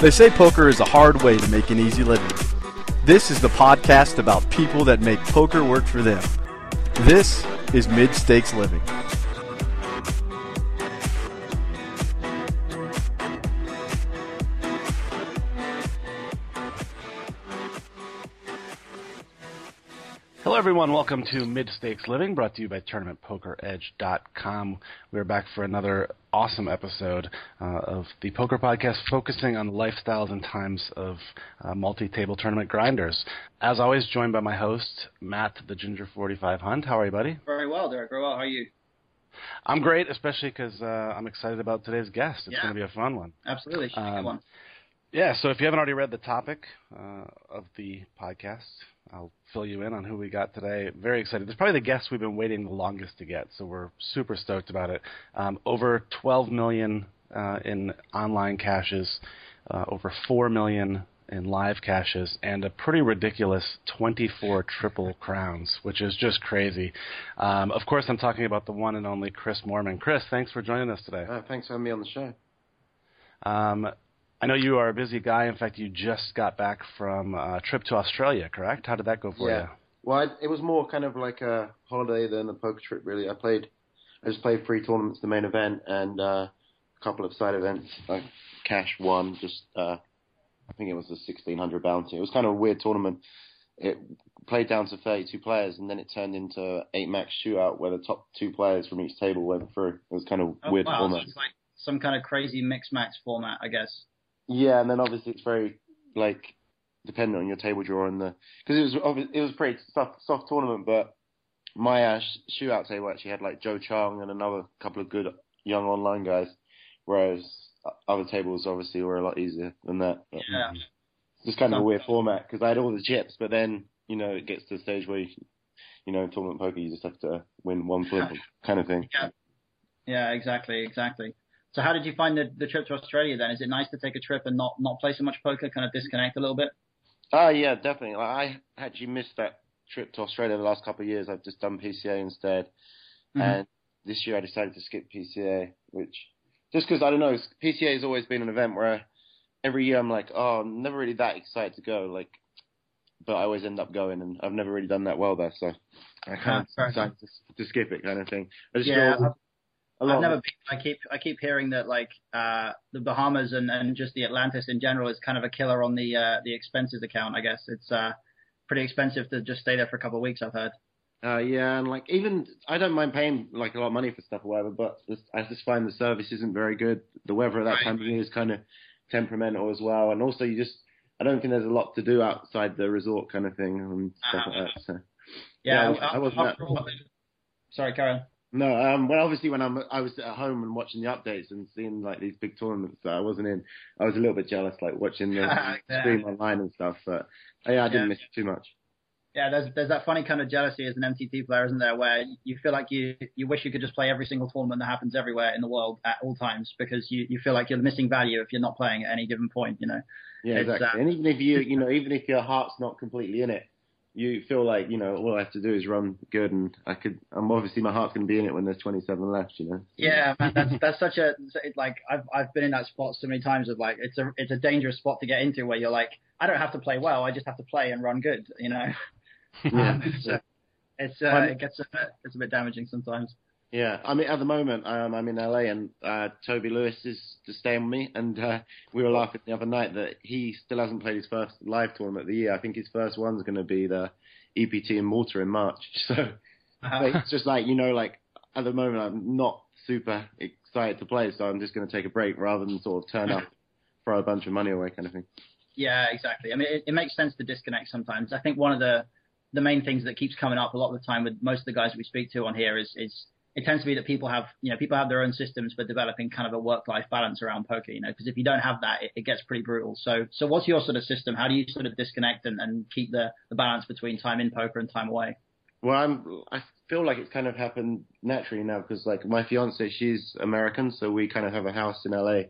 They say poker is a hard way to make an easy living. This is the podcast about people that make poker work for them. This is Mid Stakes Living. Everyone. Welcome to Mid Stakes Living, brought to you by TournamentPokerEdge.com. We're back for another awesome episode uh, of the Poker Podcast, focusing on the lifestyles and times of uh, multi-table tournament grinders. As always, joined by my host Matt, the Ginger Forty Five Hunt. How are you, buddy? Very well, Derek. Very well. How are you? I'm great, especially because uh, I'm excited about today's guest. It's Yeah. going to be a fun one. Absolutely. Should be a good Um, one. Yeah, so if you haven't already read the topic uh, of the podcast, I'll fill you in on who we got today. Very excited. It's probably the guest we've been waiting the longest to get, so we're super stoked about it. Um, over 12 million uh, in online cashes, uh, over 4 million in live cashes, and a pretty ridiculous 24 triple crowns, which is just crazy. Um, of course, I'm talking about the one and only Chris Moorman. Chris, thanks for joining us today. Uh, thanks for having me on the show. Um, I know you are a busy guy. In fact, you just got back from a trip to Australia, correct? How did that go for you? Yeah. Well, I, it was more kind of like a holiday than a poker trip, really. I played, I just played three tournaments, the main event, and uh, a couple of side events. Like cash one, just uh, I think it was a sixteen hundred bounty. It was kind of a weird tournament. It played down to thirty-two players, and then it turned into eight max shootout, where the top two players from each table went through. It was kind of Oh, weird wow. format. So it's like some kind of crazy mix max format, I guess. Yeah, and then obviously it's very like dependent on your table draw and the because it was it was a pretty soft soft tournament, but my uh, sh- shootout table actually had like Joe Chong and another couple of good young online guys, whereas other tables obviously were a lot easier than that. But Yeah. It's just kind of a weird format because I had all the chips, but then you know it gets to the stage where you, you know in tournament poker you just have to win one flip kind of thing. Yeah. Yeah, exactly, exactly. So how did you find the, the trip to Australia then? Is it nice to take a trip and not, not play so much poker, kind of disconnect a little bit? Oh yeah, definitely. I actually missed that trip to Australia the last couple of years. I've just done PCA instead, Mhm. and this year I decided to skip PCA, which just because I don't know, PCA has always been an event where every year I'm like, oh, I'm never really that excited to go, like, but I always end up going, and I've never really done that well there, so I kind Ah, fair of decided to, to skip it, kind of thing. I just Yeah, I've- a lot I've of never been. I keep I keep hearing that like uh, the Bahamas and, and just the Atlantis in general is kind of a killer on the uh, the expenses account. I guess it's uh, pretty expensive to just stay there for a couple of weeks. I've heard. Uh, yeah, and like even I don't mind paying like a lot of money for stuff or whatever, but just, I just find the service isn't very good. The weather at that Right. time of year is kind of temperamental as well, and also you just I don't think there's a lot to do outside the resort kind of thing and stuff Uh-huh. like that. So Yeah, Yeah, I- I wasn't after all- Sorry, Karen. No, um, well obviously when I'm I was at home and watching the updates and seeing like these big tournaments that I wasn't in, I was a little bit jealous, like watching the Yeah. stream online and stuff. But uh, yeah, I didn't Yeah. miss it too much. Yeah, there's there's that funny kind of jealousy as an MTT player, isn't there, where you feel like you you wish you could just play every single tournament that happens everywhere in the world at all times because you you feel like you're missing value if you're not playing at any given point. You know. Yeah, It's, exactly. uh, and even if you, you know, even if your heart's not completely in it, you feel like, you know, all I have to do is run good, and I could. I'm obviously my heart's going to be in it when there's 27 left, you know. Yeah, man, that's that's such a like I've I've been in that spot so many times of like it's a it's a dangerous spot to get into where you're like I don't have to play well, I just have to play and run good. You know. Yeah. it's uh, it's uh, it gets a bit, it's a bit damaging sometimes. Yeah, I mean, at the moment, um, I'm in LA, and uh, Toby Lewis is just staying with me, and uh, we were laughing the other night that he still hasn't played his first live tournament of the year. I think his first one's going to be the EPT in Malta in March. So it's just like you know, like at the moment, I'm not super excited to play, so I'm just going to take a break rather than sort of turn up, throw a bunch of money away, kind of thing. Yeah, exactly. I mean, it, it makes sense to disconnect sometimes. I think one of the the main things that keeps coming up a lot of the time with most of the guys we speak to on here is is it tends to be that people have you know people have their own systems for developing kind of a work life balance around poker. You know, because if you don't have that, it, it gets pretty brutal. So so what's your sort of system? How do you sort of disconnect and, and keep the the balance between time in poker and time away? Well, I'm. I feel like it's kind of happened naturally now because, like, my fiance, she's American, so we kind of have a house in LA. Oh,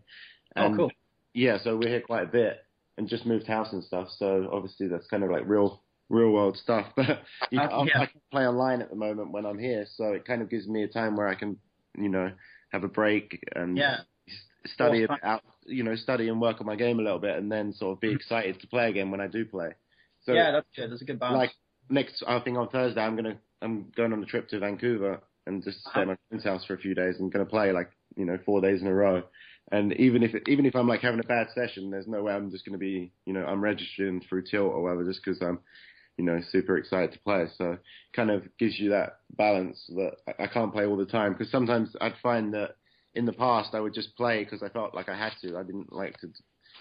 and, oh, cool. Yeah, so we're here quite a bit and just moved house and stuff. So obviously that's kind of like real, real world stuff. But you know, Uh, I- yeah. I can play online at the moment when I'm here, so it kind of gives me a time where I can, you know, have a break and Yeah. study out you know study and work on my game a little bit, and then sort of be excited to play again when I do play. So yeah, that's good. That's a good balance. like next, I think on Thursday I'm gonna I'm going on a trip to Vancouver and just stay at my friend's house for a few days. I'm gonna play like you know four days in a row. And even if even if I'm like having a bad session, there's no way I'm just gonna be you know I'm registering through Tilt or whatever just because I'm you know super excited to play. So kind of gives you that balance that I, I can't play all the time because sometimes I'd find that in the past I would just play because I felt like I had to. I didn't like to.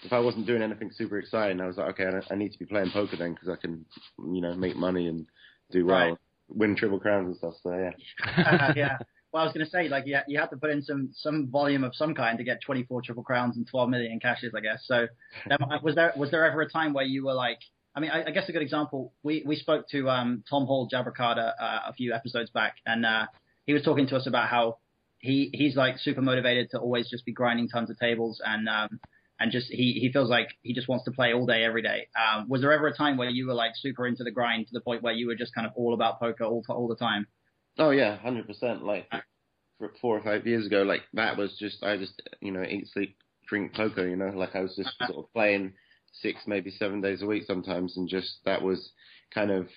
If I wasn't doing anything super exciting, I was like, okay, I, I need to be playing poker then because I can, you know, make money and do well, Right. win triple crowns and stuff. So yeah. Uh, yeah. Well, I was going to say, like, you, you have to put in some some volume of some kind to get 24 triple crowns and 12 million cashes, I guess. So, was there was there ever a time where you were like, I mean, I, I guess a good example. We we spoke to um, Tom Hall Jabbercarter uh, a few episodes back, and uh, he was talking to us about how he he's like super motivated to always just be grinding tons of tables and um, and just he he feels like he just wants to play all day every day. Um, was there ever a time where you were like super into the grind to the point where you were just kind of all about poker all all the time? Oh yeah, hundred percent. Like four or five years ago, like that was just I just you know eat, sleep, drink poker. You know, like I was just sort of playing six, maybe seven days a week sometimes, and just that was kind of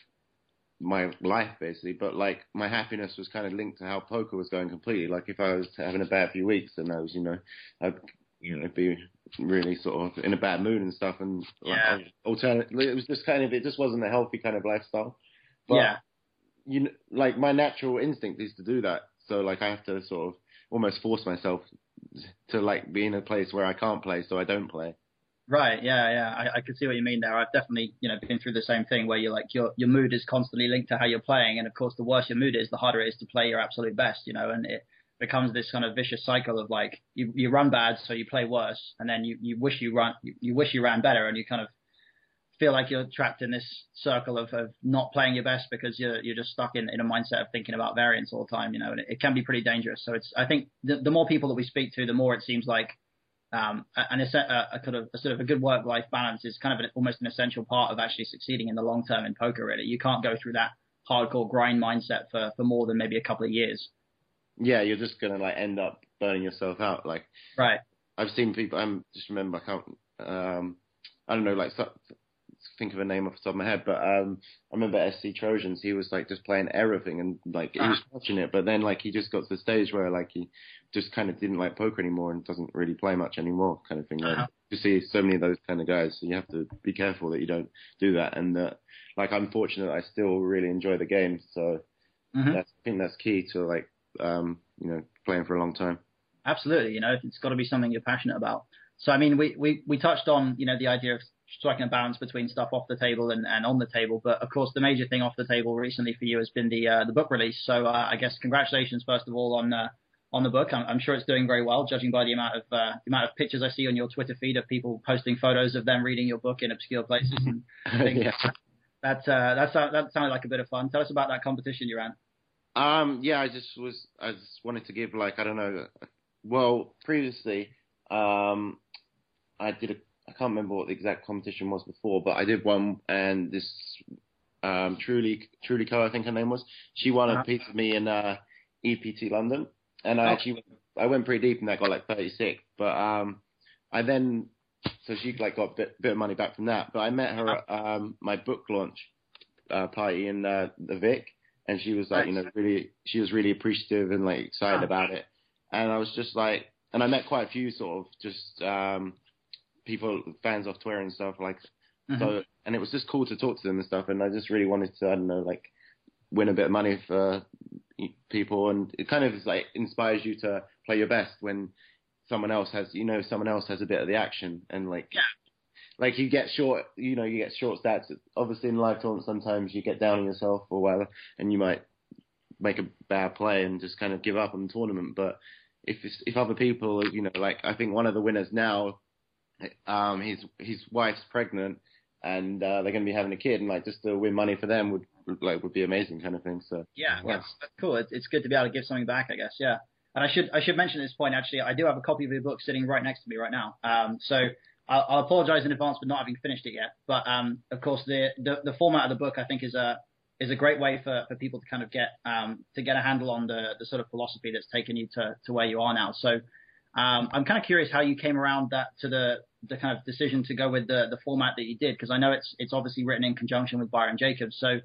my life basically. But like my happiness was kind of linked to how poker was going completely. Like if I was having a bad few weeks, then I was you know I'd you know be really sort of in a bad mood and stuff, and like, Yeah. alternate. It was just kind of it just wasn't a healthy kind of lifestyle. But, yeah. you know, like my natural instinct is to do that. So like I have to sort of almost force myself to like be in a place where I can't play, so I don't play. Right. Yeah. Yeah. I, I can see what you mean there. I've definitely, you know, been through the same thing where you're like your your mood is constantly linked to how you're playing, and of course, the worse your mood is, the harder it is to play your absolute best. You know, and it becomes this kind of vicious cycle of like you you run bad, so you play worse, and then you you wish you run you, you wish you ran better, and you kind of feel like you're trapped in this circle of, of not playing your best because you're you're just stuck in, in a mindset of thinking about variance all the time, you know, and it, it can be pretty dangerous. So it's I think the, the more people that we speak to, the more it seems like um, and a, a, a kind of a sort of a good work-life balance is kind of an, almost an essential part of actually succeeding in the long term in poker. Really, you can't go through that hardcore grind mindset for for more than maybe a couple of years. Yeah, you're just gonna like end up burning yourself out. Like Right. I've seen people. I'm just remember I can't. Um, I don't know. Like so, think of a name off the top of my head, but um, I remember SC Trojans. He was like just playing everything and like he was watching it, but then like he just got to the stage where like he just kind of didn't like poker anymore and doesn't really play much anymore, kind of thing. Like, Uh-huh. You see so many of those kind of guys, so you have to be careful that you don't do that. And that, like, I'm fortunate I still really enjoy the game, so Mhm. that's, I think that's key to like, um, you know, playing for a long time. Absolutely. You know, it's got to be something you're passionate about. So, I mean, we, we, we touched on, you know, the idea of striking a balance between stuff off the table and, and on the table. But of course, the major thing off the table recently for you has been the, uh, the book release. So, uh, I guess congratulations, first of all, on, uh, on the book. I'm, I'm sure it's doing very well, judging by the amount of, uh, the amount of pictures I see on your Twitter feed of people posting photos of them reading your book in obscure places. And things. yeah. That, uh, that, sound, that sounded like a bit of fun. Tell us about that competition you ran. Um, yeah, I just was, I just wanted to give like, I don't know, well, previously, um, I did a, I can't remember what the exact competition was before, but I did one and this, um, Truly, Truly Co, I think her name was, she won Uh-huh. a piece of me in, uh, EPT London and I Oh. actually, went- I went pretty deep and I got like 36, but, um, I then, so she like got a bit, bit of money back from that, but I met her at, um, my book launch, uh, party in, uh, the Vic and she was like, you know, really, she was really appreciative and like excited Oh. about it. And I was just like, and I met quite a few sort of just um people, fans off Twitter and stuff like. Mhm. So, and it was just cool to talk to them and stuff. And I just really wanted to, I don't know, like win a bit of money for people, and it kind of is like inspires you to play your best when someone else has, you know, someone else has a bit of the action, and like. Yeah. Like you get short, you know, you get short stats. Obviously, in live tournaments, sometimes you get down on yourself or whatever, and you might make a bad play and just kind of give up on the tournament. But if it's, if other people, you know, like I think one of the winners now, um, his his wife's pregnant and uh, they're going to be having a kid, and like just to win money for them would, like would be amazing kind of thing. So Yeah, Wow. that's, that's cool. It's, it's good to be able to give something back, I guess. Yeah. And I should I should mention at this point actually I do have a copy of your book sitting right next to me right now. Um, so I'll, I'll apologize in advance for not having finished it yet. But um, of course the, the the format of the book I think is a is a great way for, for people to kind of get um, to get a handle on the, the sort of philosophy that's taken you to, to where you are now. So Um, I'm kind of curious how you came around that to the the kind of decision to go with the the format that you did because I know it's it's obviously written in conjunction with Byron Jacobs. So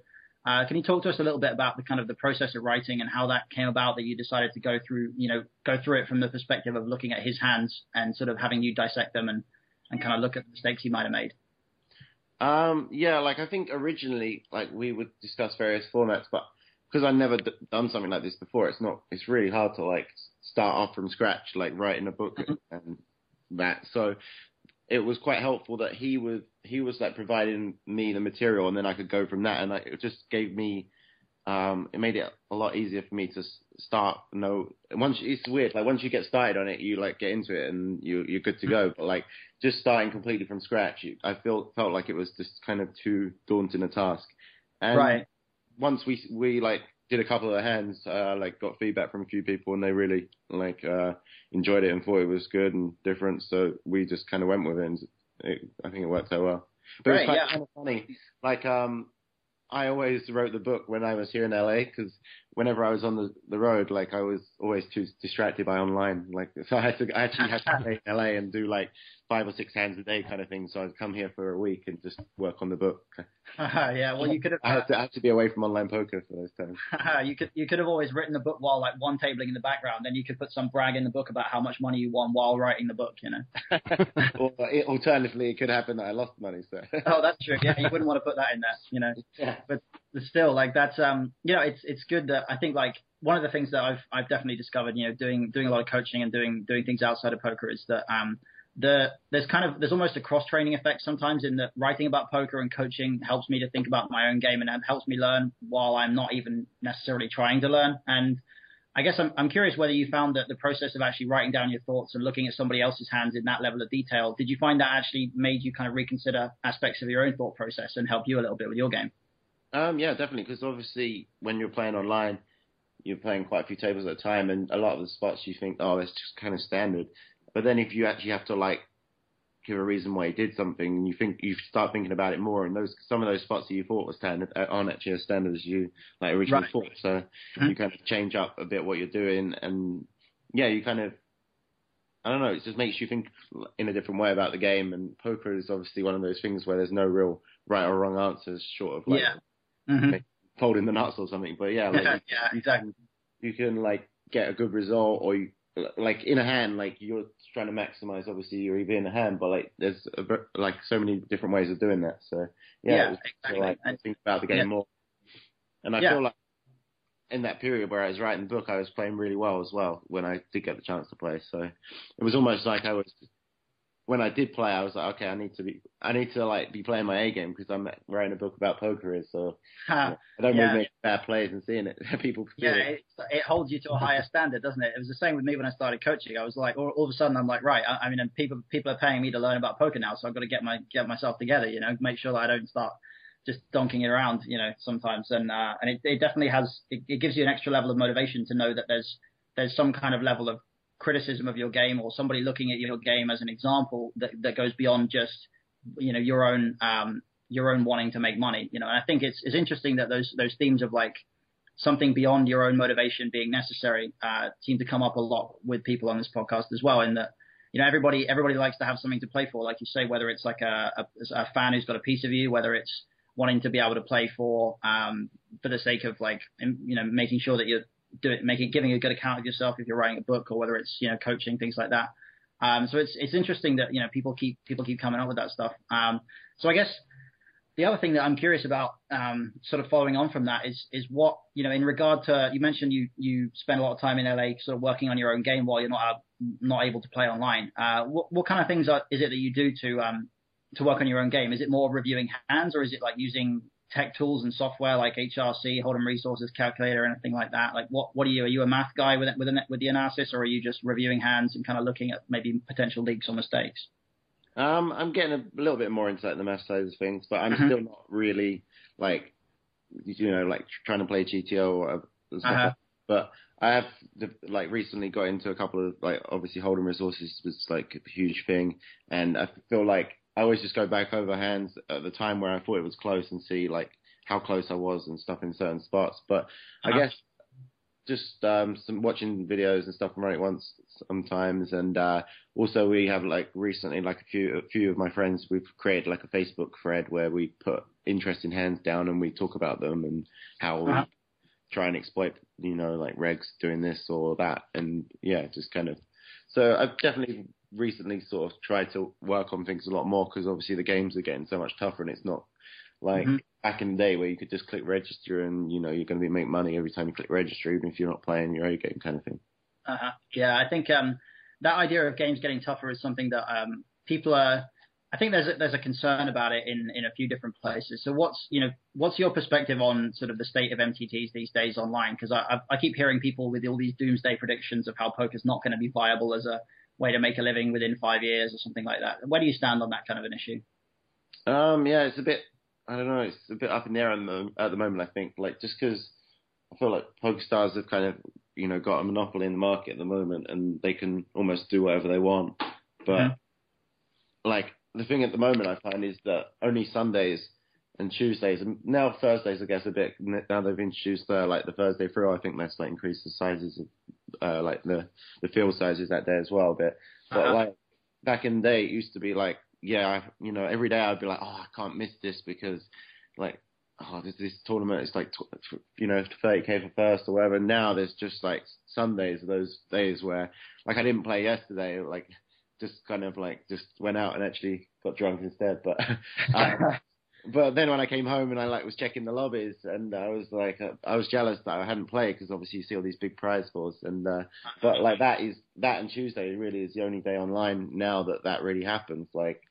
uh, can you talk to us a little bit about the kind of the process of writing and how that came about that you decided to go through, you know, go through it from the perspective of looking at his hands and sort of having you dissect them and, and kind of look at the mistakes he might have made? Um, yeah, like I think originally, like we would discuss various formats, but because I've never d- done something like this before, it's not, it's really hard to like start off from scratch, like writing a book mm-hmm. and that. So it was quite helpful that he was he was like providing me the material and then I could go from that. And like, it just gave me um it made it a lot easier for me to start you know once it's weird like once you get started on it you like get into it and you you're good to go. But like just starting completely from scratch you, I felt felt like it was just kind of too daunting a task. And right. once we we like did a couple of the hands, uh, like got feedback from a few people and they really like uh, enjoyed it and thought it was good and different. So we just kind of went with it, and it, I think it worked out well. But right, it was yeah. kind of funny. Like um, I always wrote the book when I was here in LA because whenever I was on the, the road, like I was always too distracted by online. Like so, I had to I actually had to stay in LA and do like five or six hands a day kind of thing. So I'd come here for a week and just work on the book. yeah, well, you could have. I had, to, I had to be away from online poker for those times. you could you could have always written the book while like one tabling in the background. Then you could put some brag in the book about how much money you won while writing the book. You know. or uh, it, alternatively, it could happen that I lost money. So. oh, that's true. Yeah, you wouldn't want to put that in there. You know. Yeah. But, but still, like that's um, you know, it's it's good that I think like one of the things that I've I've definitely discovered, you know, doing doing a lot of coaching and doing doing things outside of poker is that um the there's kind of there's almost a cross training effect sometimes in that writing about poker and coaching helps me to think about my own game and helps me learn while I'm not even necessarily trying to learn. And I guess I'm I'm curious whether you found that the process of actually writing down your thoughts and looking at somebody else's hands in that level of detail, did you find that actually made you kind of reconsider aspects of your own thought process and help you a little bit with your game? Um, yeah, definitely. Because obviously, when you're playing online, you're playing quite a few tables at a time, and a lot of the spots you think, oh, that's just kind of standard. But then if you actually have to like give a reason why you did something, and you think you start thinking about it more, and those some of those spots that you thought were standard uh, aren't actually as standard as you like originally right. thought. So mm-hmm. you kind of change up a bit what you're doing, and yeah, you kind of I don't know, it just makes you think in a different way about the game. And poker is obviously one of those things where there's no real right or wrong answers, short of like yeah. Mm-hmm. folding the nuts or something. But yeah, like, yeah, exactly. You can like get a good result, or you like in a hand, like you're trying to maximize obviously your EV in the hand, but like there's a, like so many different ways of doing that. So yeah, yeah was, exactly. like, and, think about the game yeah. more. And I yeah. feel like in that period where I was writing the book, I was playing really well as well when I did get the chance to play. So it was almost like I was when I did play, I was like, okay, I need to be, I need to like be playing my A game because I'm writing a book about poker. So uh, I don't yeah. really make bad plays and seeing it. People yeah, it. it, holds you to a higher standard, doesn't it? It was the same with me when I started coaching. I was like, all, all of a sudden, I'm like, right. I, I mean, people people are paying me to learn about poker now, so I've got to get my get myself together. You know, make sure that I don't start just donking it around. You know, sometimes, and uh, and it, it definitely has. It, it gives you an extra level of motivation to know that there's there's some kind of level of criticism of your game or somebody looking at your game as an example that, that goes beyond just you know your own um, your own wanting to make money you know? And I think it's it's interesting that those those themes of like something beyond your own motivation being necessary uh, seem to come up a lot with people on this podcast as well in that you know everybody everybody likes to have something to play for. Like you say whether it's like a, a, a fan who's got a piece of you whether it's wanting to be able to play for um, for the sake of like you know making sure that you're do it, making giving a good account of yourself if you're writing a book or whether it's you know coaching things like that. Um, so it's it's interesting that you know people keep people keep coming up with that stuff. Um, so I guess the other thing that I'm curious about, um, sort of following on from that, is is what you know in regard to you mentioned you you spend a lot of time in LA sort of working on your own game while you're not uh, not able to play online. Uh, what what kind of things are, is it that you do to um, to work on your own game? Is it more reviewing hands, or is it like using tech tools and software like HRC, Hold'em Resources Calculator, anything like that? Like, what what are you? Are you a math guy with with with the analysis, or are you just reviewing hands and kind of looking at maybe potential leaks or mistakes? Um, I'm getting a little bit more into like, the math side of things, but I'm Mhm. still not really like you know like trying to play GTO or stuff. Uh-huh. But I have like recently got into a couple of like obviously Hold'em Resources was like a huge thing, and I feel like I always just go back over hands at the time where I thought it was close and see like how close I was and stuff in certain spots. But I Uh-huh. guess just um, some watching videos and stuff and running once sometimes, and uh, also we have like recently like a few a few of my friends we've created like a Facebook thread where we put interesting hands down and we talk about them and how Uh-huh. we try and exploit you know like regs doing this or that and yeah just kind of so I've definitely recently sort of tried to work on things a lot more because obviously the games are getting so much tougher and it's not like Mhm. back in the day where you could just click register and you know you're going to be make money every time you click register even if you're not playing your own game kind of thing. Uh-huh. Yeah, I think um, that idea of games getting tougher is something that um, people are. I think there's a, there's a concern about it in, in a few different places. So what's you know what's your perspective on sort of the state of MTTs these days online? Because I I I keep hearing people with all these doomsday predictions of how poker's not going to be viable as a way to make a living within five years or something like that. Where do you stand on that kind of an issue? Um, yeah, it's a bit. I don't know. It's a bit up in the air at the, at the moment. I think, like, just because I feel like PokerStars have kind of, you know, got a monopoly in the market at the moment, and they can almost do whatever they want. But Mhm. like the thing at the moment, I find is that only Sundays and Tuesdays, and now Thursdays, I guess a bit. Now they've introduced uh, like the Thursday Thrill. I think that's like increased the sizes of uh, like the the field sizes that day as well a bit. But Uh-huh. like back in the day, it used to be like, yeah, I, you know, every day I'd be like, oh, I can't miss this because, like, oh, this this tournament is like, you know, 30k for first or whatever. Now there's just like Sundays, those days where, like, I didn't play yesterday, like, just kind of like just went out and actually got drunk instead. But, um, but then when I came home and I like was checking the lobbies and I was like, uh, I was jealous that I hadn't played because obviously you see all these big prize pools and. uh but like that is that and Tuesday really is the only day online now that that really happens. Like,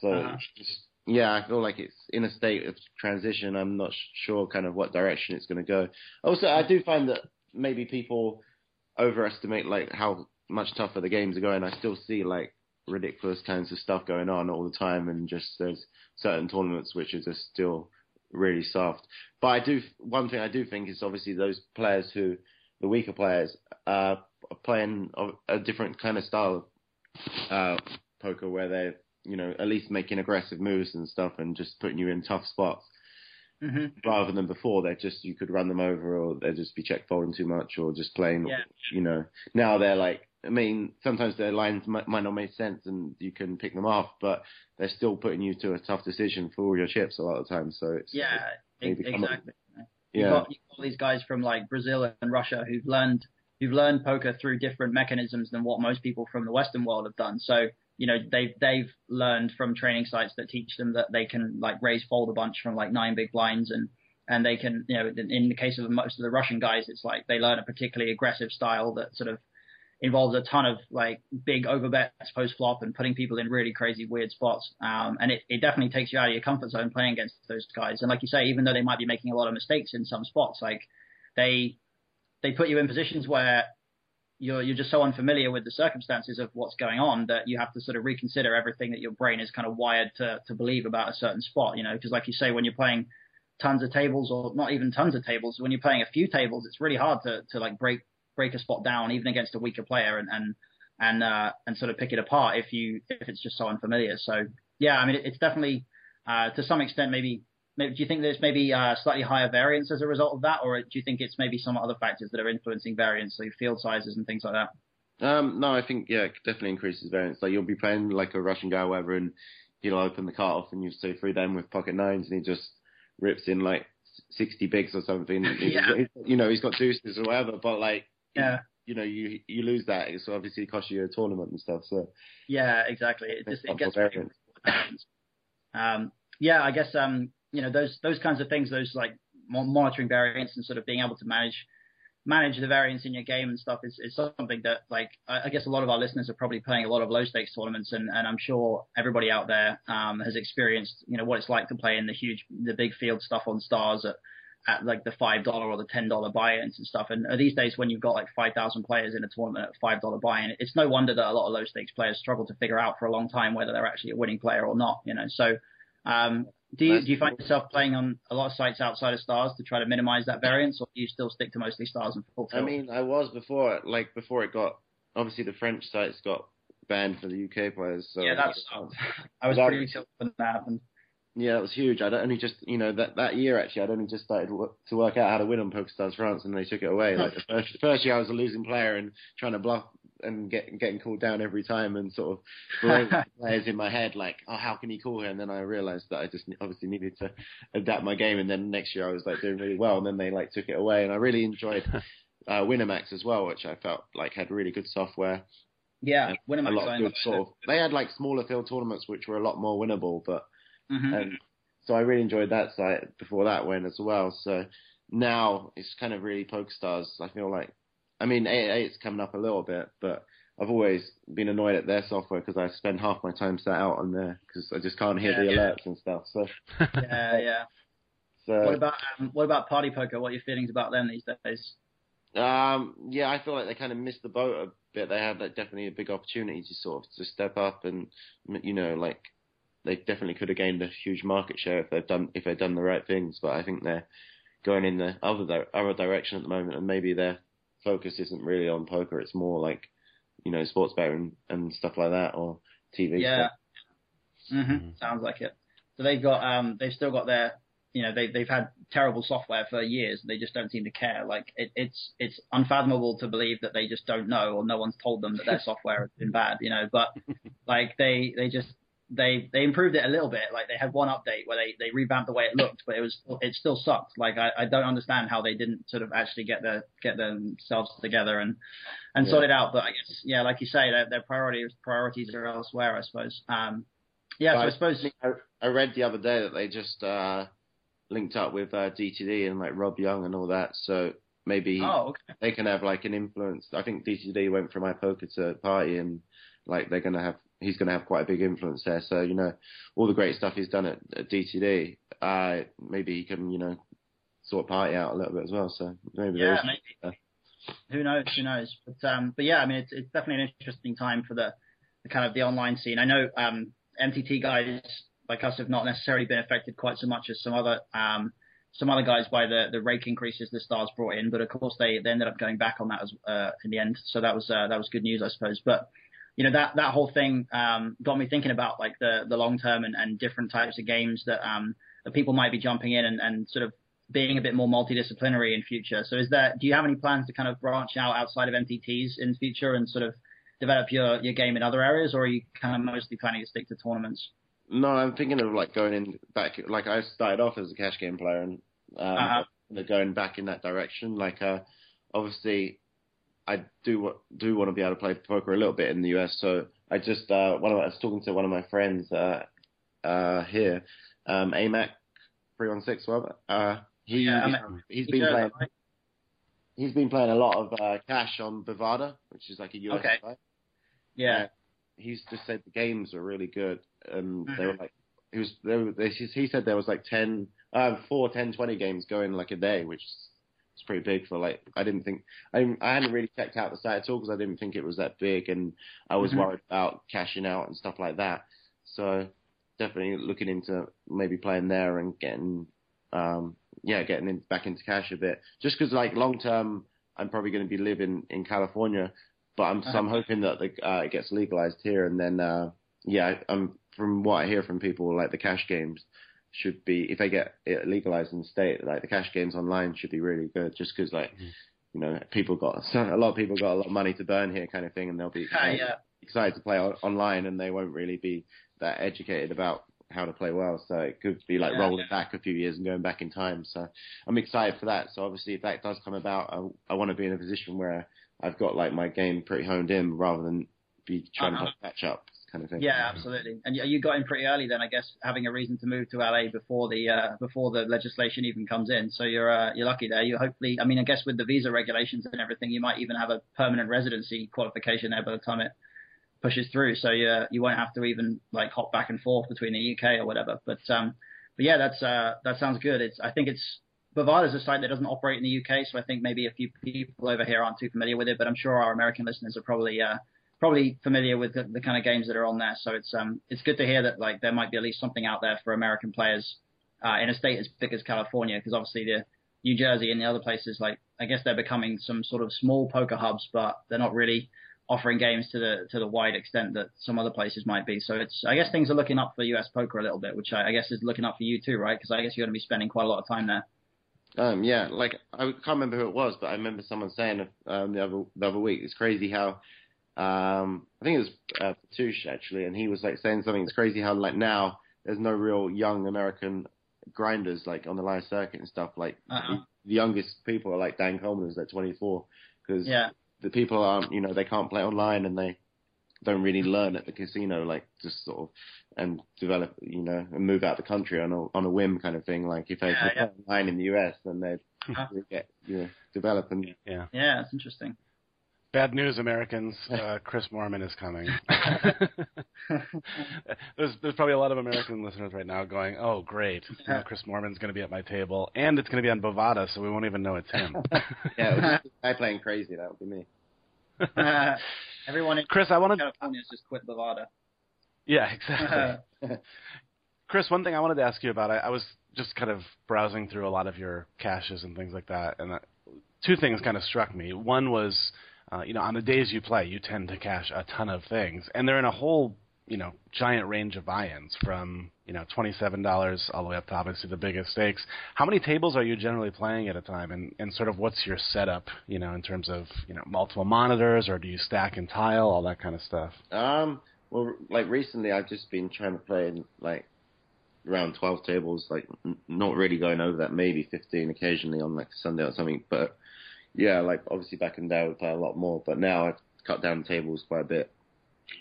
so Uh-huh. just, yeah, I feel like it's in a state of transition. I'm not sh- sure kind of what direction it's going to go. Also, I do find that maybe people overestimate like how much tougher the games are going. I still see like ridiculous kinds of stuff going on all the time, and just there's certain tournaments which are just still really soft. But I do one thing I do think is obviously those players who the weaker players uh, are playing a- different kind of style of uh, poker where they're you know at least making aggressive moves and stuff and just putting you in tough spots hmm rather than before they're just you could run them over or they'd just be check folding too much or just playing Yeah. you know now they're like I mean sometimes their lines might, might not make sense and you can pick them off but they're still putting you to a tough decision for all your chips a lot of the time so it's Yeah, up- exactly. You've yeah got, you've got these guys from like Brazil and Russia who've learned who've learned poker through different mechanisms than what most people from the Western world have done. So you know they've they've learned from training sites that teach them that they can like raise fold a bunch from like nine big blinds and and they can you know in the case of most of the Russian guys it's like they learn a particularly aggressive style that sort of involves a ton of like big overbets post flop and putting people in really crazy weird spots. Um, and it, it definitely takes you out of your comfort zone playing against those guys. And like you say, even though they might be making a lot of mistakes in some spots, like they they put you in positions where you're you're just so unfamiliar with the circumstances of what's going on that you have to sort of reconsider everything that your brain is kind of wired to to believe about a certain spot. You know, because like you say, when you're playing tons of tables or not even tons of tables, when you're playing a few tables, it's really hard to to like break break a spot down even against a weaker player and and and uh, and sort of pick it apart if you if it's just so unfamiliar. So yeah, I mean it, it's definitely uh, to some extent maybe. Maybe, do you think there's maybe uh, slightly higher variance as a result of that, or do you think it's maybe some other factors that are influencing variance, like field sizes and things like that? Um, no, I think yeah, it definitely increases variance. Like you'll be playing like a Russian guy, whatever, and he'll open the cutoff, and you say through them with pocket nines, and he just rips in like sixty bigs or something. Yeah. You know, he's got deuces or whatever, but like, Yeah. you know, you you lose that, so obviously it costs you a tournament and stuff. So Yeah, exactly. It just it gets um, yeah, I guess um, you know those those kinds of things, those like monitoring variance and sort of being able to manage manage the variance in your game and stuff is, is something that like I, I guess a lot of our listeners are probably playing a lot of low stakes tournaments and, and I'm sure everybody out there um, has experienced you know what it's like to play in the huge the big field stuff on stars at at like the five dollar or the ten dollar buy-ins and stuff. And these days, when you've got like five thousand players in a tournament at five dollar buy-in, it's no wonder that a lot of low stakes players struggle to figure out for a long time whether they're actually a winning player or not. You know, so um, do you do you find yourself playing on a lot of sites outside of stars to try to minimize that variance, or do you still stick to mostly stars and full I mean, I was before, like before it got obviously the French sites got banned for the UK players. So yeah, that's I was pretty tilted when that happened. Yeah, it was huge. I'd only just, you know, that that year actually, I'd only just started to work out how to win on PokerStars France, and they took it away. Like the first the first year, I was a losing player and trying to bluff and get getting called down every time, and sort of players in my head like, oh, how can he call here? And then I realized that I just obviously needed to adapt my game, and then next year I was like doing really well, and then they like took it away, and I really enjoyed uh, Winamax as well, which I felt like had really good software. Yeah, Winamax. A lot of good sort of. They had like smaller field tournaments which were a lot more winnable, but Mm-hmm. and so I really enjoyed that site before that went as well. So now it's kind of really PokerStars. I feel like, I mean, AA it's coming up a little bit, but I've always been annoyed at their software because I spend half my time sat out on there because I just can't hear Yeah, the yeah. alerts and stuff. So, yeah, yeah. so What about um, what about Party Poker? What are your feelings about them these days? Um, yeah, I feel like they kind of missed the boat a bit. They had like definitely a big opportunity to sort of to step up and you know like they definitely could have gained a huge market share if they've done if they've done the right things. But I think they're going in the other other direction at the moment, and maybe their focus isn't really on poker. It's more like you know sports betting and stuff like that or TV. Yeah. stuff. hmm Sounds like it. So they've got um they've still got their you know they they've had terrible software for years. And they just don't seem to care. Like it, it's it's unfathomable to believe that they just don't know or no one's told them that their software has been bad. You know, but like they they just they they improved it a little bit. Like they had one update where they they revamped the way it looked, but it was it still sucked. Like I, I don't understand how they didn't sort of actually get their get themselves together and and Yeah. sort it out. But I guess yeah, like you say, their their priorities priorities are elsewhere. I suppose. Um, yeah, so I suppose I, I read the other day that they just uh, linked up with uh, DTD and like Rob Yong and all that. So maybe Oh, okay. they can have like an influence. I think DTD went from iPoker to Party, and like they're gonna have he's gonna have quite a big influence there. So you know, all the great stuff he's done at, at DTD, uh, maybe he can you know sort Party out a little bit as well. So maybe Yeah, maybe. Who knows? Who knows? But um, but yeah, I mean, it's it's definitely an interesting time for the, the kind of the online scene. I know um, MTT guys like us have not necessarily been affected quite so much as some other um, some other guys by the the rake increases the stars brought in. But of course, they they ended up going back on that as uh, in the end. So that was uh, that was good news, I suppose. But you know that that whole thing um, got me thinking about like the the long term and, and different types of games that um, that people might be jumping in and, and sort of being a bit more multidisciplinary in future. So is there do you have any plans to kind of branch out outside of MTTs in future and sort of develop your your game in other areas, or are you kind of mostly planning to stick to tournaments? No, I'm thinking of like going in back. Like I started off as a cash game player, and um, Uh-huh. going back in that direction. Like uh, obviously, I do do want to be able to play poker a little bit in the US. So I just uh, one of I was talking to one of my friends uh, uh, here, um, AMAC three one six. Uh, he Yeah, he's You been playing. He's been playing a lot of uh, cash on Bovada, which is like a US Okay. site Yeah. he's just said the games were really good, and they Mm-hmm. were like, he was, they were, they, he said there was like 10, uh, four, 10, 20 games going like a day, which it's pretty big for like, I didn't think, I, didn't, I hadn't really checked out the site at all because I didn't think it was that big, and I was Mhm. worried about cashing out and stuff like that. So definitely looking into maybe playing there and getting, um, yeah, getting in, back into cash a bit, just because like long term, I'm probably going to be living in California but I'm, so I'm hoping that the, uh, it gets legalized here, and then uh, yeah, I'm from what I hear from people, like the cash games should be if they get it legalized in the state, like the cash games online should be really good, just because like you know people got a lot of people got a lot of money to burn here, kind of thing, and they'll be uh, yeah. excited to play on, online, and they won't really be that educated about how to play well. So it could be like Yeah, rolling yeah. back a few years and going back in time. So I'm excited for that. So obviously, if that does come about, I, I want to be in a position where I've got like my game pretty honed in, rather than be trying Uh-huh. to catch up, kind of thing. Yeah, absolutely. And you got in pretty early then, I guess, having a reason to move to LA before the uh, before the legislation even comes in. So you're uh, you're lucky there. You hopefully, I mean, I guess with the visa regulations and everything, you might even have a permanent residency qualification there by the time it pushes through. So you you won't have to even like hop back and forth between the UK or whatever. But um, but yeah, that's uh, that sounds good. It's I think it's Bovada is a site that doesn't operate in the UK, so I think maybe a few people over here aren't too familiar with it. But I'm sure our American listeners are probably uh, probably familiar with the, the kind of games that are on there. So it's um it's good to hear that like there might be at least something out there for American players uh, in a state as big as California, because obviously the New Jersey and the other places like I guess they're becoming some sort of small poker hubs, but they're not really offering games to the to the wide extent that some other places might be. So it's I guess things are looking up for US poker a little bit, which I, I guess is looking up for you too, right? Because I guess you're going to be spending quite a lot of time there. Um, yeah, like I can't remember who it was, but I remember someone saying um, the other the other week. It's crazy how um, I think it was uh, Patouche actually, and he was like saying something. It's crazy how like now there's no real young American grinders like on the live circuit and stuff. Like Uh-huh. the youngest people are like Dan Colman who's like 24 because Yeah, the people aren't you know they can't play online and they don't really learn at the casino like just sort of and develop you know and move out the country on a on a whim kind of thing. Like if they Yeah, could play online in the US, then they'd Uh-huh. get you know develop and Yeah. yeah, it's interesting. Bad news, Americans. Uh, Chris Moorman is coming. there's there's probably a lot of American listeners right now going, "Oh, great! You know, Chris Moorman's going to be at my table, and it's going to be on Bovada, so we won't even know it's him." yeah, it was guy playing crazy. That would be me. Uh, everyone in Chris, I want to has just quit Bovada. Yeah, exactly. Chris, one thing I wanted to ask you about, I, I was just kind of browsing through a lot of your cashes and things like that, and uh, two things kind of struck me. One was, uh, you know, on the days you play, you tend to cash a ton of things, and they're in a whole, you know, giant range of buy-ins from, you know, twenty-seven dollars all the way up to obviously the biggest stakes. How many tables are you generally playing at a time, and and sort of what's your setup, you know, in terms of, you know, multiple monitors, or do you stack and tile, all that kind of stuff? Um, well, like recently, I've just been trying to play in, like around twelve tables, like n- not really going over that, maybe fifteen occasionally on like Sunday or something. But yeah, like obviously back in the day I would play a lot more, but now I've cut down tables quite a bit.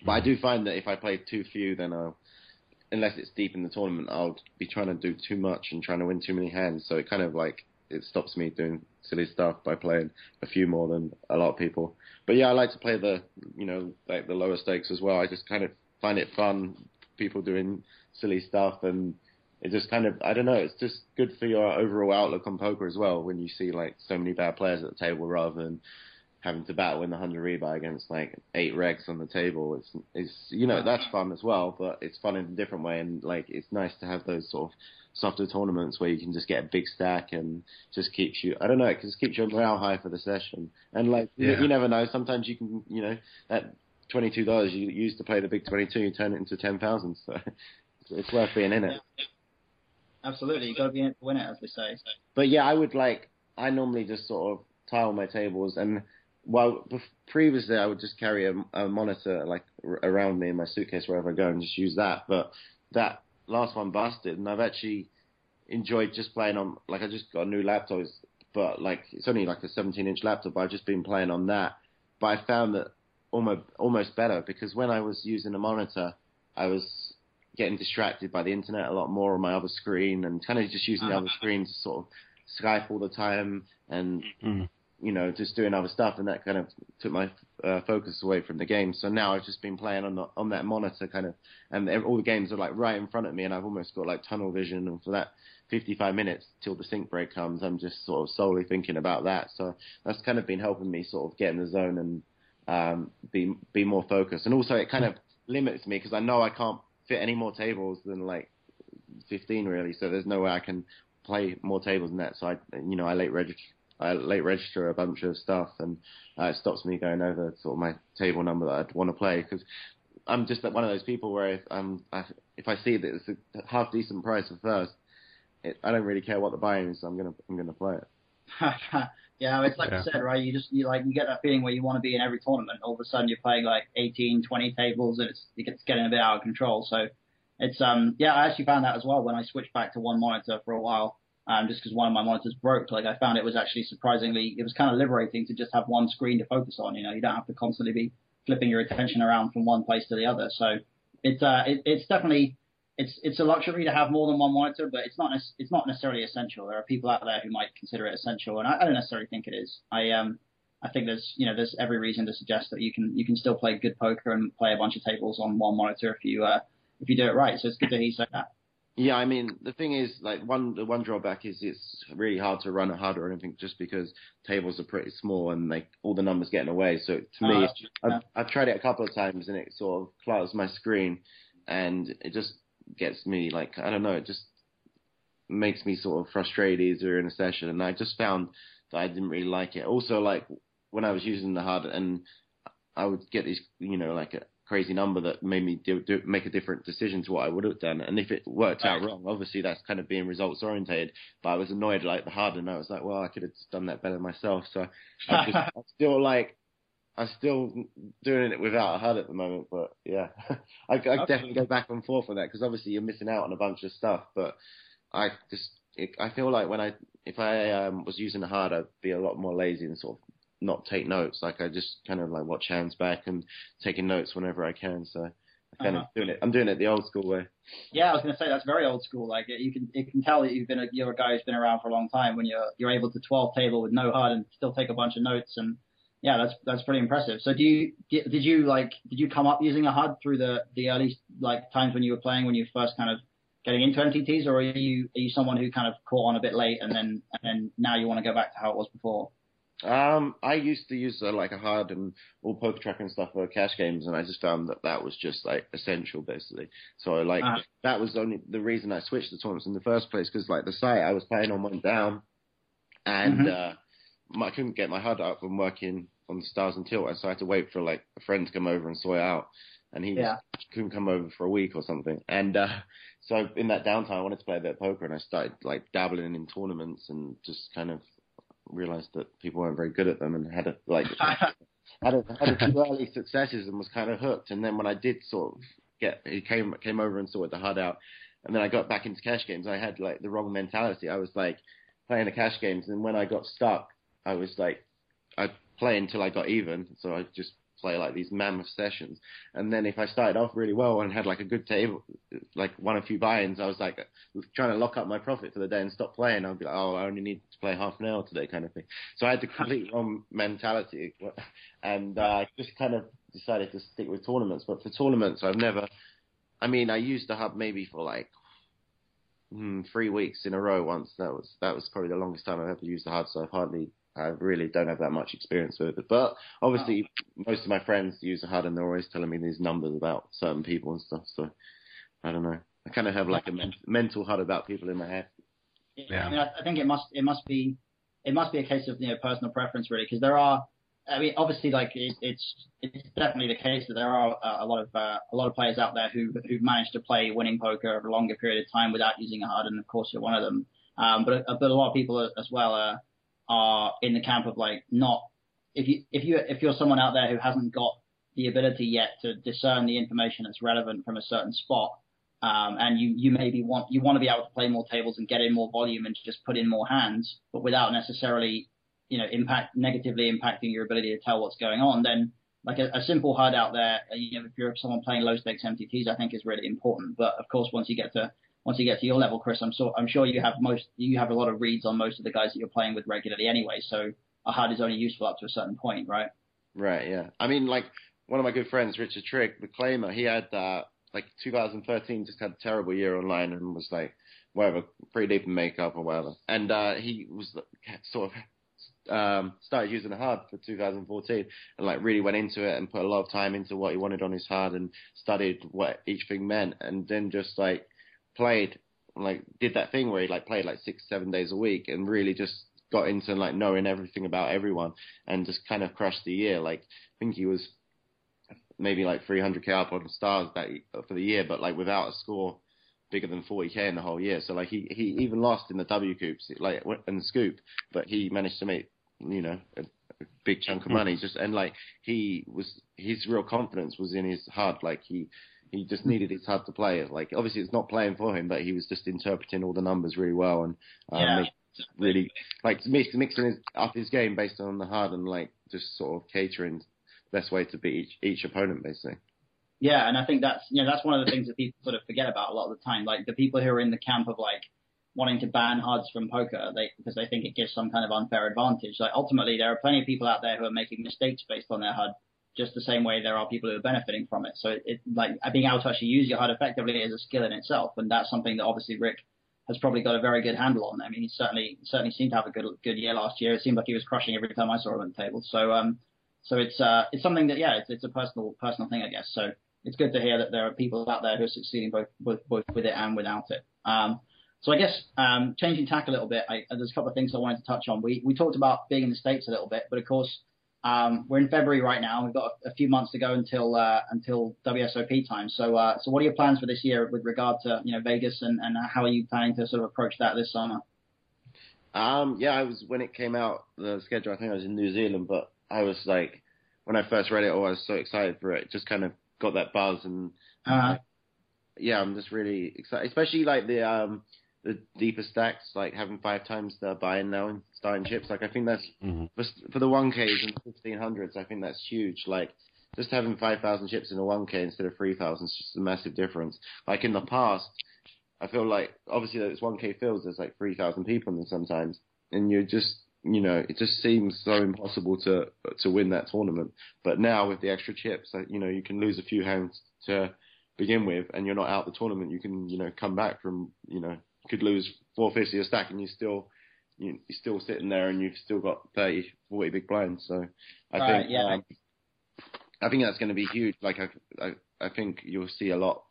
But I do find that if I play too few, then I'll, unless it's deep in the tournament, I'll be trying to do too much and trying to win too many hands. So it kind of like it stops me doing silly stuff by playing a few more than a lot of people. But yeah, I like to play the you know like the lower stakes as well. I just kind of find it fun, people doing silly stuff, and it just kind of I don't know. It's just good for your overall outlook on poker as well when you see like so many bad players at the table rather than having to battle in the hundred rebuy against like eight regs on the table. It's it's you know that's fun as well, but it's fun in a different way, and like it's nice to have those sort of softer tournaments where you can just get a big stack and just keeps you I don't know it just keeps your morale high for the session and like you, Yeah. you never know sometimes you can you know that twenty two dollars you used to play the big twenty two you turn it into ten thousand so it's, it's worth being in it Absolutely, you've got to be in it to win it, as we say. but yeah, I would like. I normally just sort of tile my tables, and well, previously I would just carry a, a monitor like r- around me in my suitcase wherever I go and just use that. But that last one busted, and I've actually enjoyed just playing on. Like I just got a new laptop, but like it's only like a 17 inch laptop. But I've just been playing on that. But I found that almost almost better because when I was using a monitor, I was getting distracted by the internet a lot more on my other screen and kind of just using the other screen to sort of Skype all the time and Mhm. you know just doing other stuff and that kind of took my uh, focus away from the game. So now I've just been playing on the, on that monitor kind of and all the games are like right in front of me and I've almost got like tunnel vision and for that 55 minutes till the sync break comes I'm just sort of solely thinking about that. So that's kind of been helping me sort of get in the zone and um, be be more focused. And also it kind of limits me because I know I can't fit any more tables than like 15 really. So there's no way I can play more tables than that. So I, you know, I late register, I late register a bunch of stuff, and uh, it stops me going over sort of my table number that I'd want to play because I'm just one of those people where if I'm I, if I see that it's a half decent price for first, it, I don't really care what the buy-in is. So I'm gonna I'm gonna play it. yeah, it's like Yeah. you said, right? You just you like you get that feeling where you want to be in every tournament. All of a sudden, you're playing like 18, 20 tables, and it's it gets getting a bit out of control. So it's um yeah, I actually found that as well when I switched back to one monitor for a while. Um, just because one of my monitors broke, like I found it was actually surprisingly, it was kind of liberating to just have one screen to focus on. You know, you don't have to constantly be flipping your attention around from one place to the other. So it's uh, it, it's definitely it's it's a luxury to have more than one monitor, but it's not it's not necessarily essential. There are people out there who might consider it essential, and I, I don't necessarily think it is. I um I think there's you know there's every reason to suggest that you can you can still play good poker and play a bunch of tables on one monitor if you uh if you do it right. So it's good to hear you say that. Yeah, I mean the thing is, like one the one drawback is it's really hard to run a HUD or anything just because tables are pretty small and like all the numbers getting away. So to me, true. I've, I've tried it a couple of times and it sort of clutters my screen, and it just gets me like I don't know, it just makes me sort of frustrated during a session, and I just found that I didn't really like it. Also, like when I was using the HUD and I would get these, you know, like a crazy number that made me do, do, make a different decision to what I would have done. And if it worked out wrong, obviously that's kind of being results orientated. But I was annoyed like the hard, and I was like, well, I could have done that better myself. So I just, I still like. I'm still doing it without a HUD at the moment, but yeah, I, I definitely go back and forth on that because obviously you're missing out on a bunch of stuff. But I just, it, I feel like when I, if I um, was using a HUD, I'd be a lot more lazy and sort of not take notes. Like I just kind of like watch hands back and taking notes whenever I can. So I kind uh-huh. of doing it. I'm doing it the old school way. Yeah, I was going to say that's very old school. Like you can you can tell that you've been a, you're a guy who's been around for a long time when you're you're able to 12 table with no HUD and still take a bunch of notes and yeah, that's that's pretty impressive. So do you did you like did you come up using a HUD through the the early like times when you were playing when you first kind of getting into MTTs, or are you are you someone who kind of caught on a bit late and then and then now you want to go back to how it was before? Um, I used to use uh, like a HUD and all poker track and stuff for cash games, and I just found that that was just like essential, basically. So like uh-huh. that was only the reason I switched to tournaments in the first place because like the site I was playing on went down, and mm-hmm. uh, I couldn't get my HUD up and working on the stars and tilt, so I had to wait for like a friend to come over and sort it out, and he yeah. couldn't come over for a week or something, and uh, so in that downtime I wanted to play a bit of poker, and I started like dabbling in tournaments and just kind of realized that people weren't very good at them and had a like had a had a few early successes and was kind of hooked. And then when I did sort of get, he came came over and sorted the HUD out, and then I got back into cash games. I had like the wrong mentality. I was like playing the cash games, and when I got stuck, I was like, I play until I got even. So I just play like these mammoth sessions. And then if I started off really well and had like a good table, like won a few buy-ins, I was like trying to lock up my profit for the day and stop playing. I'd be like, oh, I only need to play half an hour today, kind of thing. So I had the complete wrong mentality, and uh, I just kind of decided to stick with tournaments. But for tournaments, I've never. I mean, I used the HUD maybe for like hmm, three weeks in a row once. That was that was probably the longest time I've ever used the HUD. So I've hardly I really don't have that much experience with it. But obviously, oh. most of my friends use a HUD and they're always telling me these numbers about certain people and stuff. So I don't know. I kind of have like a men- mental HUD about people in my head. Yeah, I, mean, I think it must it must be it must be a case of you know personal preference really because there are. I mean, obviously, like it, it's it's definitely the case that there are uh, a lot of uh, a lot of players out there who who've managed to play winning poker over a longer period of time without using a HUD, and of course you're one of them. Um, but but a lot of people as well are are in the camp of like not if you if you if you're someone out there who hasn't got the ability yet to discern the information that's relevant from a certain spot, um, and you you maybe want you want to be able to play more tables and get in more volume and just put in more hands, but without necessarily you know impact negatively impacting your ability to tell what's going on, then like a, a simple HUD out there, you know, if you're someone playing low stakes MTTs, I think is really important. But of course, once you get to once you get to your level, Chris, I'm so I'm sure you have most you have a lot of reads on most of the guys that you're playing with regularly anyway. So a HUD is only useful up to a certain point, right? Right. Yeah. I mean, like one of my good friends, Richard Trigg, the claimer, he had uh, like 2013 just had a terrible year online and was like whatever, pretty deep in makeup or whatever. And uh, he was sort of um, started using a HUD for 2014 and like really went into it and put a lot of time into what he wanted on his HUD and studied what each thing meant and then just like played like did that thing where he like played like six seven days a week and really just got into like knowing everything about everyone and just kind of crushed the year. Like I think he was maybe like 300k up on stars that for the year, but like without a score bigger than 40k in the whole year. So like he he even lost in the WCOOPs like in the scoop, but he managed to make you know a, a big chunk of hmm. money just and like he was his real confidence was in his HUD. Like he he just needed his HUD to play it. Like obviously it's not playing for him, but he was just interpreting all the numbers really well and um, yeah. really like mixing his, up his game based on the HUD and like just sort of catering the best way to beat each, each opponent basically. Yeah, and I think that's you know that's one of the things that people sort of forget about a lot of the time. Like the people who are in the camp of like wanting to ban HUDs from poker they, because they think it gives some kind of unfair advantage. Like ultimately, there are plenty of people out there who are making mistakes based on their HUD just the same way there are people who are benefiting from it. So it, like being able to actually use your HUD effectively is a skill in itself, and that's something that obviously Rick has probably got a very good handle on. I mean, he certainly certainly seemed to have a good good year last year. It seemed like he was crushing every time I saw him on the table. So um, so it's uh, it's something that yeah, it's it's a personal personal thing, I guess. So it's good to hear that there are people out there who are succeeding both both, both with it and without it. Um, so I guess um, changing tack a little bit, I, there's a couple of things I wanted to touch on. We we talked about being in the states a little bit, but of course Um, we're in February right now. We've got a, a few months to go until uh, until WSOP time. So, uh, so what are your plans for this year with regard to you know Vegas and, and how are you planning to sort of approach that this summer? Um, yeah, I was when it came out the schedule. I think I was in New Zealand, but I was like, when I first read it, oh, I was so excited for it. Just kind of got that buzz, and uh, yeah, I'm just really excited, especially like the um the deeper stacks, like having five times the buy-in now in starting chips. Like I think that's Mm-hmm. for, for the 1Ks and 1500s. I think that's huge. Like just having 5,000 chips in a 1K instead of 3,000 is just a massive difference. Like in the past, I feel like obviously those 1K fields, there's like 3,000 people in them sometimes, and you just you know it just seems so impossible to to win that tournament. But now with the extra chips, like, you know you can lose a few hands to begin with, and you're not out the tournament. You can you know come back from you know could lose 450 a stack, and you still you, you're still sitting there, and you've still got 30, 40 big blinds. So I Right, think yeah. um, I think that's going to be huge. Like I, I I think you'll see a lot.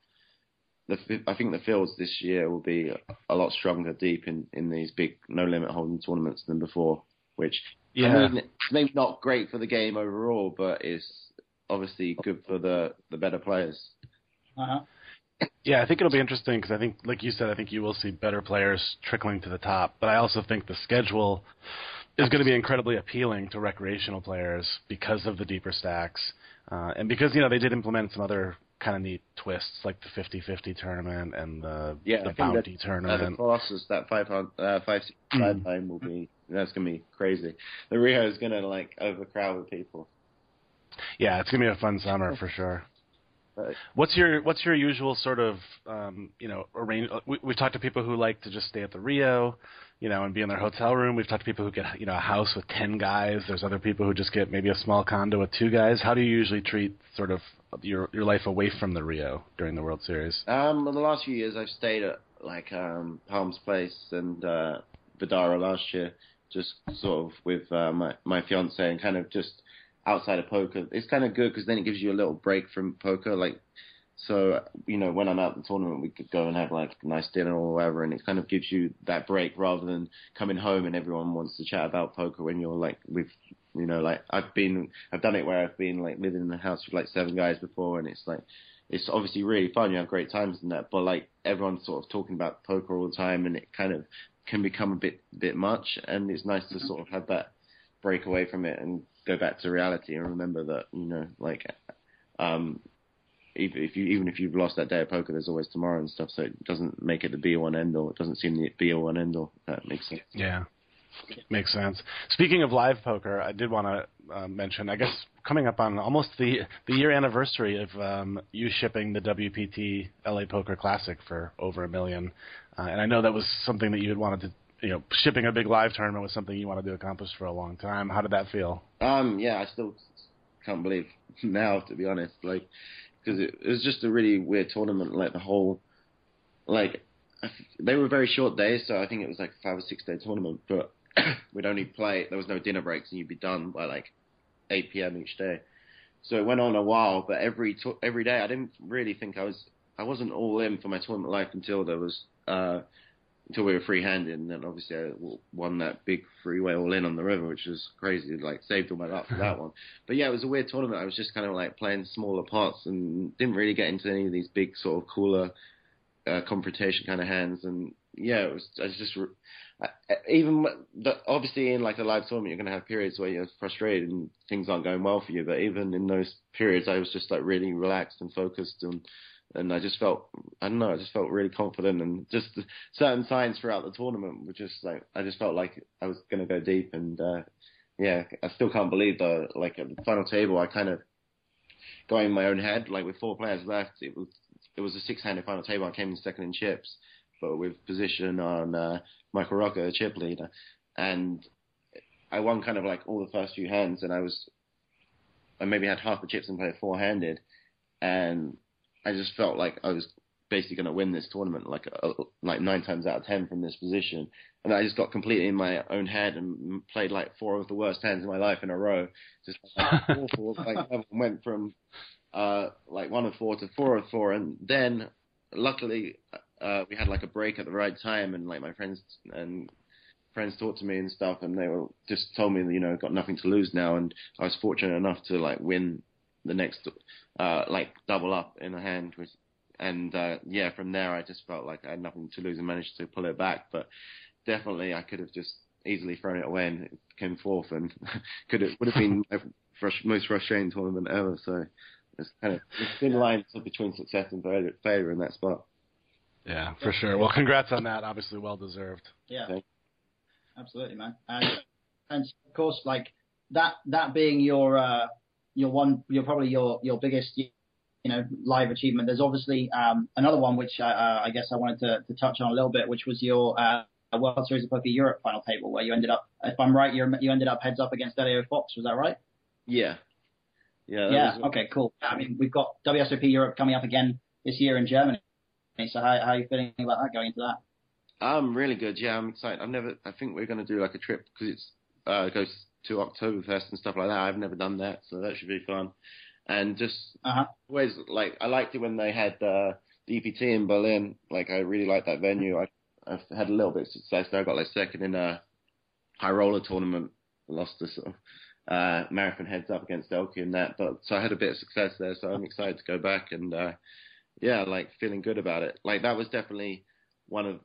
The I think the fields this year will be a lot stronger deep in in these big no limit hold'em tournaments than before. Which Yeah. I mean, it's maybe not great for the game overall, but it's obviously good for the the better players. uh-huh. Yeah, I think it'll be interesting because I think, like you said, I think you will see better players trickling to the top. But I also think the schedule is going to be incredibly appealing to recreational players because of the deeper stacks, uh, and because you know they did implement some other kind of neat twists like the 50-50 tournament and the Yeah, the bounty that- Uh, the tournament. Colossus, that five uh, five six five Mm. time will be that's gonna be crazy. The Rio is gonna like overcrowd with people. Yeah, it's gonna be a fun summer for sure. What's your What's your usual sort of um, you know arrange? We, we've talked to people who like to just stay at the Rio, you know, and be in their hotel room. We've talked to people who get you know a house with ten guys. There's other people who just get maybe a small condo with two guys. How do you usually treat sort of your your life away from the Rio during the World Series? um, in the last few years, I've stayed at like um Palms Place and uh, Vdara last year, just sort of with uh, my my fiance and kind of just outside of poker. It's kind of good because then it gives you a little break from poker, like. So you know, when I'm out the tournament, we could go and have like a nice dinner or whatever, and it kind of gives you that break rather than coming home and everyone wants to chat about poker when you're like with, you know, like I've been, I've done it where I've been like living in the house with like seven guys before, and it's like it's obviously really fun. You have great times in that, but like everyone's sort of talking about poker all the time, and it kind of can become a bit bit much. And it's nice to mm-hmm. sort of have that break away from it and go back to reality and remember that you know, like, um, if, if you even if you've lost that day of poker, there's always tomorrow and stuff. So it doesn't make it the be all end all. It doesn't seem the be all end all. That makes sense. Yeah, makes sense. Speaking of live poker, I did want to uh, mention. I guess coming up on almost the the year anniversary of um, you shipping the WPT LA Poker Classic for over a million, uh, and I know that was something that you had wanted to. You know, shipping a big live tournament was something you wanted to accomplish for a long time. How did that feel? Um, yeah, I still can't believe now, to be honest, like, because it, it was just a really weird tournament. Like the whole, like, they were very short days, so I think it was like a five or six day tournament. But we'd only play. There was no dinner breaks, and you'd be done by like 8 p.m. each day. So it went on a while, but every to- every day I didn't really think I was I wasn't all in for my tournament life until there was uh until we were free handed, and then obviously I won that big freeway all in on the river, which was crazy. Like saved all my luck for that one. But yeah, it was a weird tournament. I was just kind of like playing smaller pots and didn't really get into any of these big sort of cooler uh, confrontation kind of hands. And yeah, it was. I was just I- even the, obviously in like a live tournament, you're going to have periods where you're frustrated and things aren't going well for you. But even in those periods, I was just like really relaxed and focused and. And I just felt, I don't know, I just felt really confident, and just certain signs throughout the tournament were just like, I just felt like I was going to go deep, and uh, yeah, I still can't believe though. Like at the final table, I kind of going in my own head. Like with four players left, it was it was a six-handed final table. I came in second in chips, but with position on uh, Michael the chip leader, and I won kind of like all the first few hands, and I was I maybe had half the chips and played four-handed, and I just felt like I was basically going to win this tournament like uh, like nine times out of ten from this position, and I just got completely in my own head and played like four of the worst hands in my life in a row. Just like, awful. Like went from uh, like one of four to four of four, and then luckily uh, we had like a break at the right time, and like my friends and friends talked to me and stuff, and they were just told me, you know, got nothing to lose now, and I was fortunate enough to like win the next, uh, like double up in a hand, which, and uh, yeah, from there I just felt like I had nothing to lose and managed to pull it back, but definitely I could have just easily thrown it away and it came fourth, and could have would have been a frust- most frustrating tournament ever. So it's kind of it's thin line between success and failure, failure in that spot. Yeah, for sure. Well, congrats on that. Obviously, well deserved. Yeah, Thank- absolutely, man. And and of course, like that that being your uh, your one, your probably your your biggest you know live achievement. There's obviously um, another one which I, uh, I guess I wanted to, to touch on a little bit, which was your uh, World Series of Poker Europe final table, where you ended up, if I'm right, you you ended up heads up against Elio Fox. Was that right? Yeah, yeah, Yeah. was- Okay. Cool. I mean, we've got WSOP Europe coming up again this year in Germany. So how, how are you feeling about that going into that? I'm really good. Yeah, I'm excited. I've never. I think we're going to do like a trip because it's uh, it goes to Oktoberfest and stuff like that. I've never done that, so that should be fun. And just Uh-huh. always like I liked it when they had uh, EPT in Berlin. Like I really liked that venue. I I've had a little bit of success there. I got like second in a high roller tournament. Lost the sort of uh, marathon heads up against Elke in that, but so I had a bit of success there. So I'm excited to go back and uh, yeah, like feeling good about it. Like that was definitely one of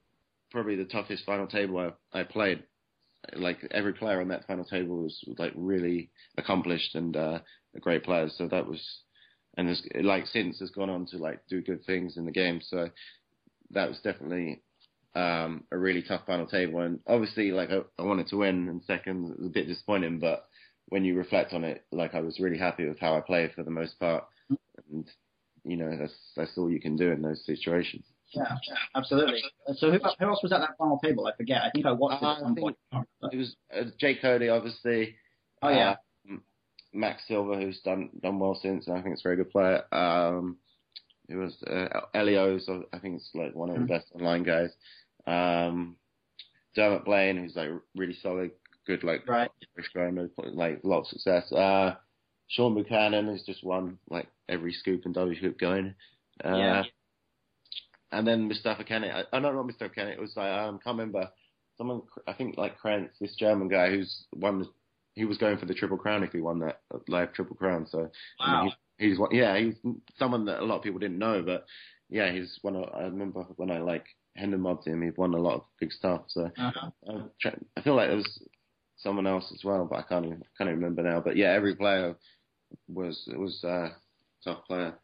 probably the toughest final table I, I played. Like every player on that final table was like really accomplished and uh, a great player. So that was, and has, like since has gone on to like do good things in the game. So that was definitely um, a really tough final table. And obviously, like I, I wanted to win in second. It was a bit disappointing, but when you reflect on it, like I was really happy with how I played for the most part. And you know, that's that's all you can do in those situations. Yeah, absolutely. So who, who else was at that final table? I forget. I think I watched it Uh, at some point. It was uh, Jake Cody, obviously. Oh yeah. Um, Max Silver, who's done done well since, and I think it's a very good player. Um, it was uh, Elio, so I think it's like one of the Mhm. best online guys. Um, Dermot Blain, who's like really solid, good like Right. Guy, like a lot of success. Uh, Shawn Buchanan, who's just won like every scoop and W scoop going. Uh, Yeah. And then Mustafa Kanit. I, oh no, not Mustafa Kanit. It was like I um, can't remember. Someone, I think like Kranz, this German guy who's won. He was going for the triple crown if he won that uh, live triple crown. So I mean, Wow. he's, he's one. Yeah, he's someone that a lot of people didn't know, but yeah, he's one. Of, I remember when I like Hendon mobbed him. He won a lot of big stuff. So Uh-huh. Try- I feel like there was someone else as well, but I can't even, can't even remember now. But yeah, every player was was uh, tough player.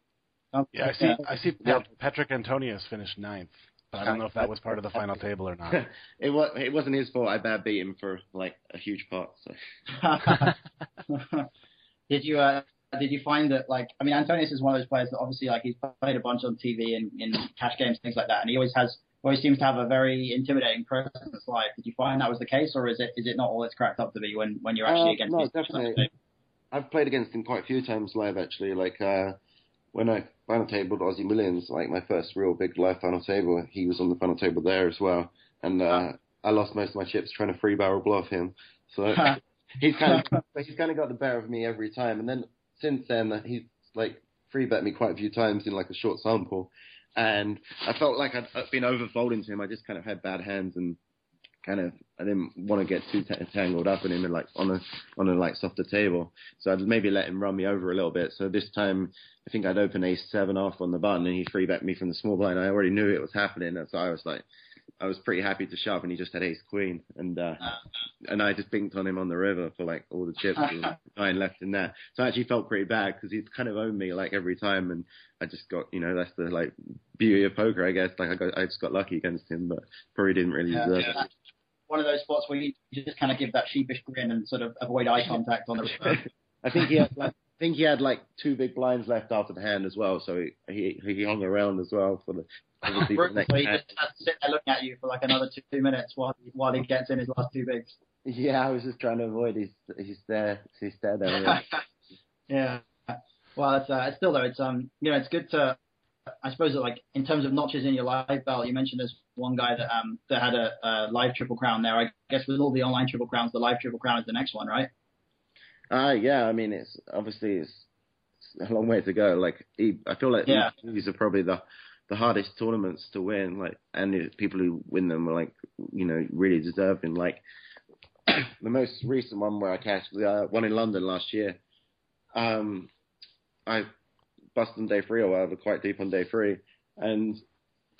Yeah, I see. I see. Pat, Patrik Antonius finished ninth, but I don't know if that was part of the final table or not. it was it wasn't his fault. I bad beat him for like a huge part. So did you uh, did you find that like I mean Antonius is one of those players that obviously like he's played a bunch on TV and in cash games things like that and he always has always seems to have a very intimidating presence live. Did you find that was the case or is it is it not all it's cracked up to be when when you're actually Uh, against no, definitely. I've played against him quite a few times live actually. Like uh, when I final tabled Aussie Millions, like my first real big live final table, he was on the final table there as well, and uh, I lost most of my chips trying to free barrel bluff him. So he's kind of he's kind of got the better of me every time. And then since then, uh, he's like free bet me quite a few times in like a short sample, and I felt like I'd, I'd been overfolding to him. I just kind of had bad hands and kind of I didn't want to get too t- tangled up in him and like on a on a like softer table. So I'd maybe let him run me over a little bit. So this time I think I'd open ace seven off on the button and he free bet me from the small blind. I already knew it was happening, and so I was like. I was pretty happy to shove, and he just had ace queen, and uh, and I just binked on him on the river for like all the chips, nine left in that. So I actually felt pretty bad because he's kind of owned me like every time, and I just got you know that's the like beauty of poker, I guess. Like I got I just got lucky against him, but probably didn't really Yeah, deserve yeah. it. One of those spots where you just kind of give that sheepish grin and sort of avoid eye contact on the. I think he had like I think he had like two big blinds left after the hand as well, so he he, he hung around as well for the obviously for the next so he hand. just has to sit there looking at you for like another two, two minutes while he, while he gets in his last two bigs. Yeah, I was just trying to avoid his his stare his stare down. Yeah. yeah. Well, it's, uh, it's still though. It's um, you know, it's good to. I suppose that like in terms of notches in your live belt, you mentioned there's one guy that um that had a, a live triple crown there. I guess with all the online triple crowns, the live triple crown is the next one, right? Uh yeah, I mean it's obviously it's, it's a long way to go. Like I feel like Yeah. these are probably the the hardest tournaments to win. Like, and people who win them are like, you know, really deserving. Like the most recent one where I cashed was uh, one in London last year. Um, I busted on day three or whatever, quite deep on day three, and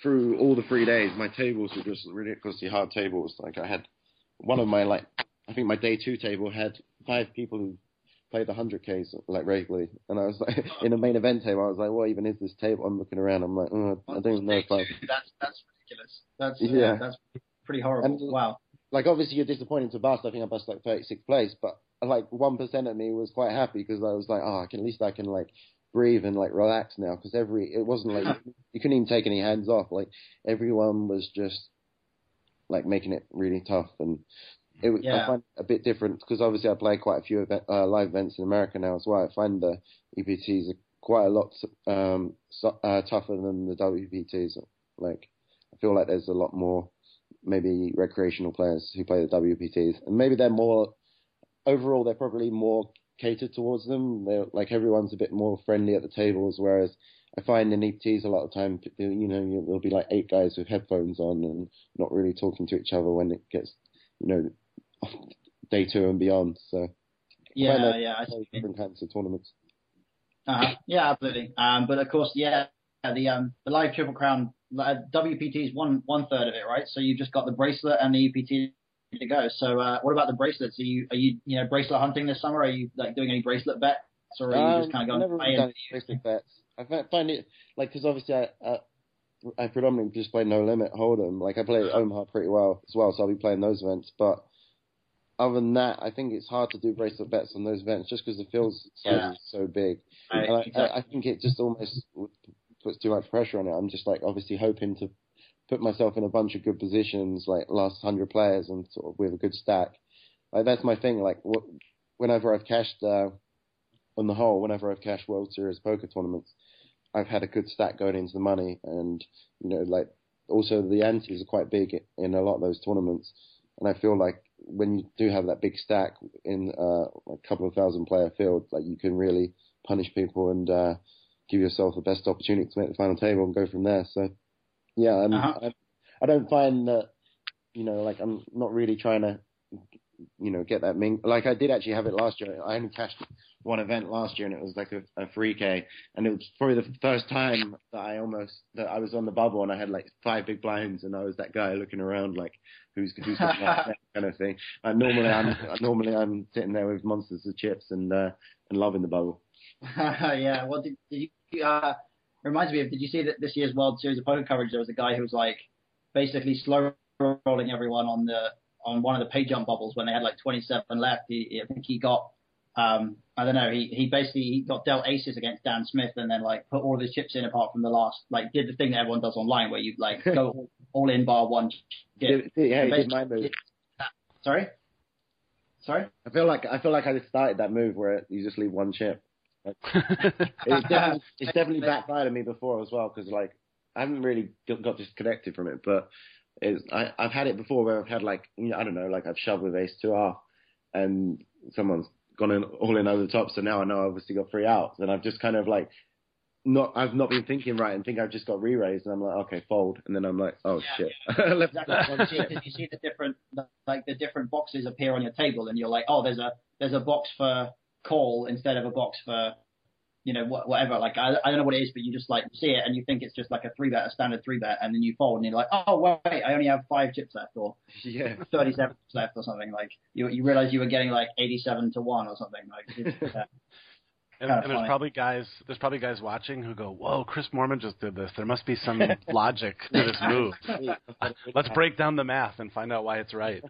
through all the three days, my tables were just ridiculously hard tables. Like I had one of my like, I think my day two table had five people who played the hundred Ks like regularly, and I was like, in a main event table, I was like, what even is this table? I'm looking around, I'm like, oh, I don't know if I. That's that's ridiculous. That's uh, yeah, that's pretty horrible. And, wow. Like obviously you're disappointed to bust. I think I bust like 36th place, but like one percent of me was quite happy because I was like, oh, I can at least I can like breathe and like relax now because every it wasn't like you couldn't even take any hands off. Like everyone was just like making it really tough and it yeah. I find it a bit different because obviously I play quite a few event, uh, live events in America now as well. I find the EPTs are quite a lot um, so, uh, tougher than the WPTs. Like I feel like there's a lot more maybe recreational players who play the WPTs and maybe they're more overall they're probably more catered towards them. They're like everyone's a bit more friendly at the tables, whereas I find in EPTs a lot of time, you know, there'll be like eight guys with headphones on and not really talking to each other when it gets, you know, day two and beyond. So yeah, yeah, I see. different kinds of tournaments. Uh-huh. Yeah, absolutely. Um, but of course, yeah, the um, the live triple crown uh, WPT is one one third of it, right? So you've just got the bracelet and the EPT to go. So uh, what about the bracelets? Are you are you you know bracelet hunting this summer? Are you like doing any bracelet bets, or are you um, just kind of going? I've never done bracelet bets. I find it like because obviously I, I I predominantly just play no limit hold'em. Like I play Omaha pretty well as well, so I'll be playing those events. But other than that, I think it's hard to do bracelet bets on those events just because the field size yeah. is so big. Right, and I, exactly. I, I think it just almost puts too much pressure on it. I'm just like obviously hoping to put myself in a bunch of good positions, like last hundred players, and sort of with a good stack. Like that's my thing. Like what, whenever I've cashed uh, on the whole, whenever I've cashed World Series poker tournaments, I've had a good stack going into the money, and you know, like also the antes are quite big in a lot of those tournaments, and I feel like when you do have that big stack in uh, a couple of thousand player field, like you can really punish people and uh, give yourself the best opportunity to make the final table and go from there. So yeah, I'm, uh-huh. I, I don't find that you know like I'm not really trying to you know get that ming like I did actually have it last year. I only cashed one event last year and it was like a, a 3k and it was probably the first time that I almost that I was on the bubble and I had like five big blinds and I was that guy looking around like who's who's that kind of thing. And normally I'm normally I'm sitting there with monsters of chips and uh, and loving the bubble. yeah, well, did, did you uh, reminds me of, did you see that this year's World Series of Poker coverage? There was a guy who was like basically slow rolling everyone on the on one of the pay jump bubbles when they had like 27 left. He, I think he got, um, I don't know, he, he basically he got dealt aces against Dan Smith and then like put all of his chips in apart from the last, like did the thing that everyone does online where you like go all, in bar one chip. Yeah, he did my move. Sorry? Sorry? I feel like I feel like I just started that move where you just leave one chip it's, definitely, it's definitely backfired on me before as well because like I haven't really got disconnected from it, but it's, I, I've had it before where I've had like you know, I don't know, like I've shoved with ace two off, and someone's gone in all in over the top. So now I know I obviously got three outs, and I've just kind of like not I've not been thinking right and think I've just got re-raised, and I'm like okay fold, and then I'm like oh yeah, shit. Yeah. exactly. you see the different like the different boxes appear on your table, and you're like oh there's a there's a box for call instead of a box for you know whatever. Like I, I don't know what it is, but you just like see it and you think it's just like a three bet, a standard three bet, and then you fold and you're like, oh wait, I only have five chips left or yeah, thirty seven chips left or something. Like you you realize you were getting like eighty seven to one or something. Like it's, uh, and, and there's probably guys there's probably guys watching who go, Whoa, Chris Moorman just did this. There must be some logic to this move. Let's break down the math and find out why it's right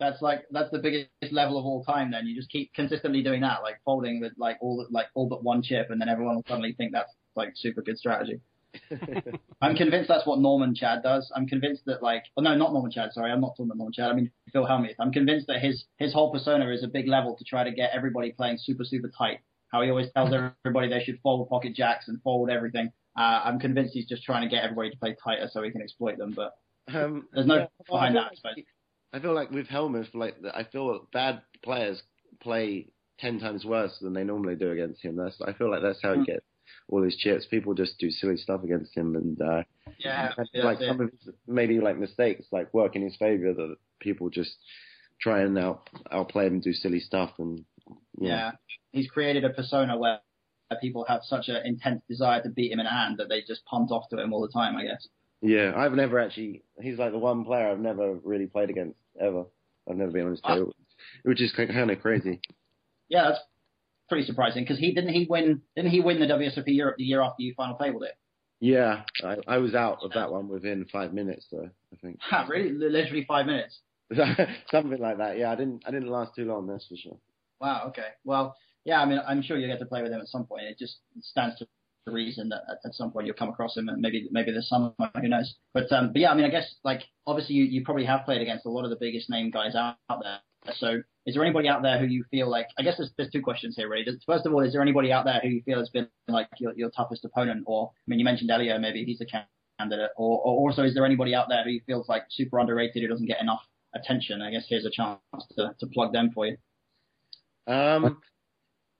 that's like that's the biggest level of all time. Then you just keep consistently doing that, like folding with like all like all but one chip, and then everyone will suddenly think that's like super good strategy. I'm convinced that's what Norman Chad does. I'm convinced that like, oh no, not Norman Chad. Sorry, I'm not talking about Norman Chad. I mean Phil Hellmuth. I'm convinced that his his whole persona is a big level to try to get everybody playing super super tight. How he always tells everybody they should fold pocket jacks and fold everything. Uh, I'm convinced he's just trying to get everybody to play tighter so he can exploit them. But um, there's no yeah, behind that, I suppose. I feel like with Hellmuth, like I feel bad players play ten times worse than they normally do against him. That's I feel like that's how he hmm. gets all his chips. People just do silly stuff against him, and uh, Yeah, like some of his maybe like mistakes like work in his favor that people just try and out outplay him and do silly stuff and Yeah. He's created a persona where people have such an intense desire to beat him in a hand that they just punt off to him all the time, I guess. Yeah, I've never actually. He's like the one player I've never really played against ever. I've never been on his table, which is kind of crazy. Yeah, that's pretty surprising because he didn't he win didn't he win the WSOP Europe the year after you final tabled it? Yeah, I, I was out of that one within five minutes, though. I think Ha, really, literally five minutes. something like that. Yeah, I didn't. I didn't last too long. That's for sure. Wow. Okay. Well, yeah. I mean, I'm sure you will get to play with him at some point. It just stands to reason that at, at some point you'll come across him, and maybe maybe this summer, who knows? But um, but yeah, I mean, I guess like obviously you, you probably have played against a lot of the biggest name guys out, out there. So is there anybody out there who you feel like? I guess there's, there's two questions here, really. First of all, is there anybody out there who you feel has been like your, your toughest opponent? Or I mean, you mentioned Elio, maybe he's a candidate. Or, or also, is there anybody out there who you feels like super underrated who doesn't get enough attention? I guess here's a chance to, to plug them for you. Um,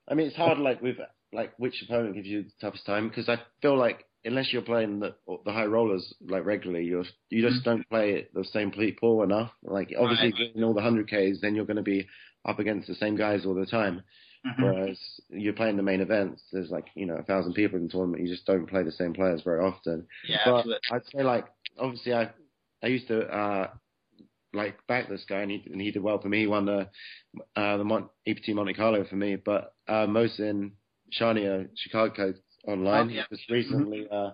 I mean, it's hard like with like which opponent gives you the toughest time because I feel like unless you're playing the the high rollers like regularly, you're you just don't play the same people enough. Like obviously, Right. in all the hundred Ks, then you're going to be up against the same guys all the time. Mm-hmm. Whereas you're playing the main events, there's like you know a thousand people in the tournament. You just don't play the same players very often. Yeah, But absolutely. I'd say like obviously I I used to uh like back this guy and he and he did well for me. He won the uh the Mon- EPT Monte Carlo for me. But uh Mohsin Charania Chicago online Oh, yeah. just recently uh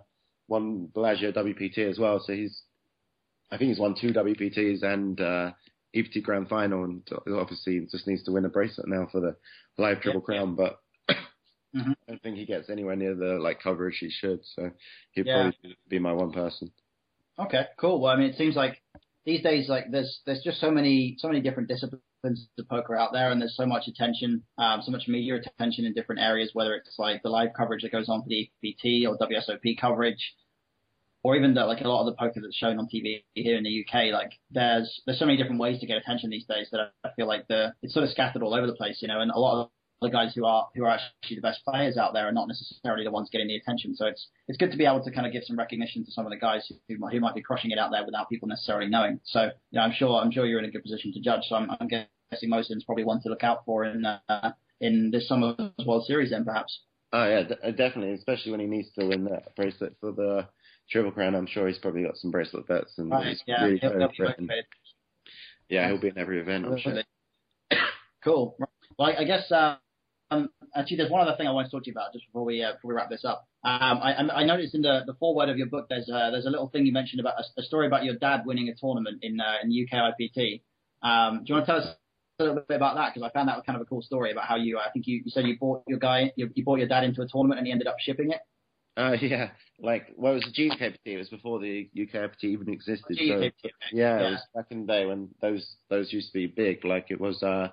won Bellagio WPT as well. So he's I think he's won two WPTs and uh EPT Grand Final and obviously just needs to win a bracelet now for the live triple Yeah, yeah. crown but Mhm. I don't think he gets anywhere near the like coverage he should, so he'd Yeah. probably be my one person. Okay, cool. Well, I mean, it seems like these days, like there's there's just so many so many different disciplines of poker out there, and there's so much attention, um, so much media attention in different areas, whether it's like the live coverage that goes on for the EPT or WSOP coverage, or even the, like a lot of the poker that's shown on TV here in the UK. Like there's there's so many different ways to get attention these days that I feel like the it's sort of scattered all over the place, you know, and a lot of the guys who are who are actually the best players out there are not necessarily the ones getting the attention. So it's it's good to be able to kind of give some recognition to some of the guys who, might- who might be crushing it out there without people necessarily knowing. So yeah, I'm sure I'm sure you're in a good position to judge. So I'm, I'm guessing Mohsin's probably one to look out for in uh, in this summer's World Series then perhaps. Oh yeah, d- definitely, especially when he needs to win that bracelet for the triple crown. I'm sure he's probably got some bracelet bets and Right. he's Yeah. really he'll- he'll be it. And, motivated. yeah, he'll be in every event. I'm sure. Cool. Well, I I guess uh, um, actually, there's one other thing I want to talk to you about just before we uh, before we wrap this up. Um, I, I noticed in the, the foreword of your book there's uh, there's a little thing you mentioned about a, a story about your dad winning a tournament in uh, in UK IPT. Um, do you want to tell us a little bit about that? Because I found that was kind of a cool story about how you I think you, you said you bought your guy you, you bought your dad into a tournament and he ended up shipping it. Uh, yeah, like well, it was the GUKPT. It was before the UKPT even existed. So Yeah, yeah, Yeah. it was back in the day when those those used to be big. Like it was uh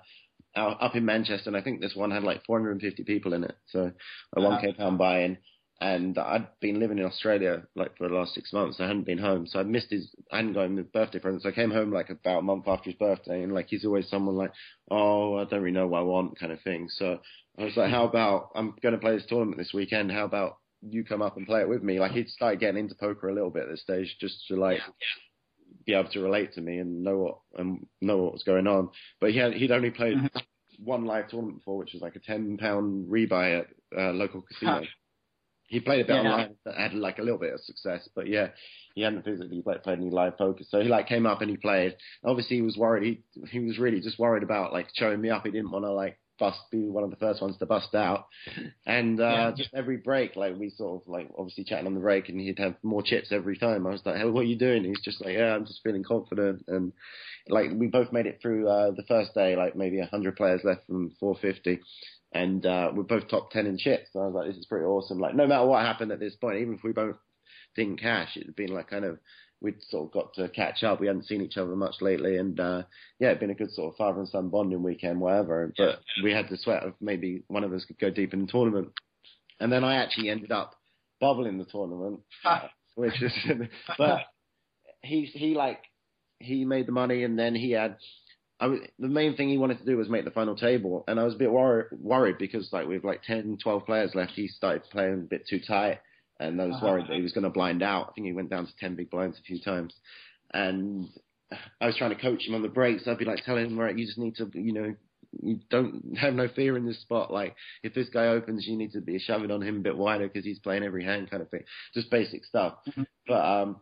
out, up in Manchester, and I think this one had like 450 people in it. So a one k pound buy-in. And I'd been living in Australia like for the last six months. I hadn't been home, so I missed his. I hadn't got him his birthday present. So I came home like about a month after his birthday, and like he's always someone like, oh, I don't really know what I want, kind of thing. So I was like, how about I'm going to play this tournament this weekend? How about you come up and play it with me? Like he'd started getting into poker a little bit at this stage, just to like be able to relate to me and know what and know what was going on. But he had he'd only played Mhm. one live tournament before, which was like a ten pound rebuy at uh, local casino. Huh. He played a bit Yeah. online that had like a little bit of success, but yeah, he hadn't physically like played any live poker. So he like came up and he played. Obviously, he was worried. He he was really just worried about like showing me up. He didn't want to like bust be one of the first ones to bust out. And uh Yeah. just every break, like we sort of like obviously chatting on the break, and he'd have more chips every time. I was like, "Hey, what are you doing?" He's just like, "Yeah, I'm just feeling confident." And like we both made it through uh the first day, like maybe a hundred players left from 450 and uh, we're both top ten in chips. So I was like, this is pretty awesome. Like, no matter what happened at this point, even if we both didn't cash, it'd been like kind of we'd sort of got to catch up. We hadn't seen each other much lately, and uh, yeah, it'd been a good sort of father and son bonding weekend, whatever. But we had the sweat of maybe one of us could go deep in the tournament, and then I actually ended up bubbling the tournament, which is, but he he like he made the money, and then he had I was, the main thing he wanted to do was make the final table, and I was a bit wor- worried because like we have like 10, 12 players left, he started playing a bit too tight, and I was uh-huh. worried that he was going to blind out. I think he went down to ten big blinds a few times, and I was trying to coach him on the breaks. I'd be like telling him, right, you just need to, you know, you don't have no fear in this spot. Like if this guy opens, you need to be shoving on him a bit wider because he's playing every hand, kind of thing. Just basic stuff. Mm-hmm. But um,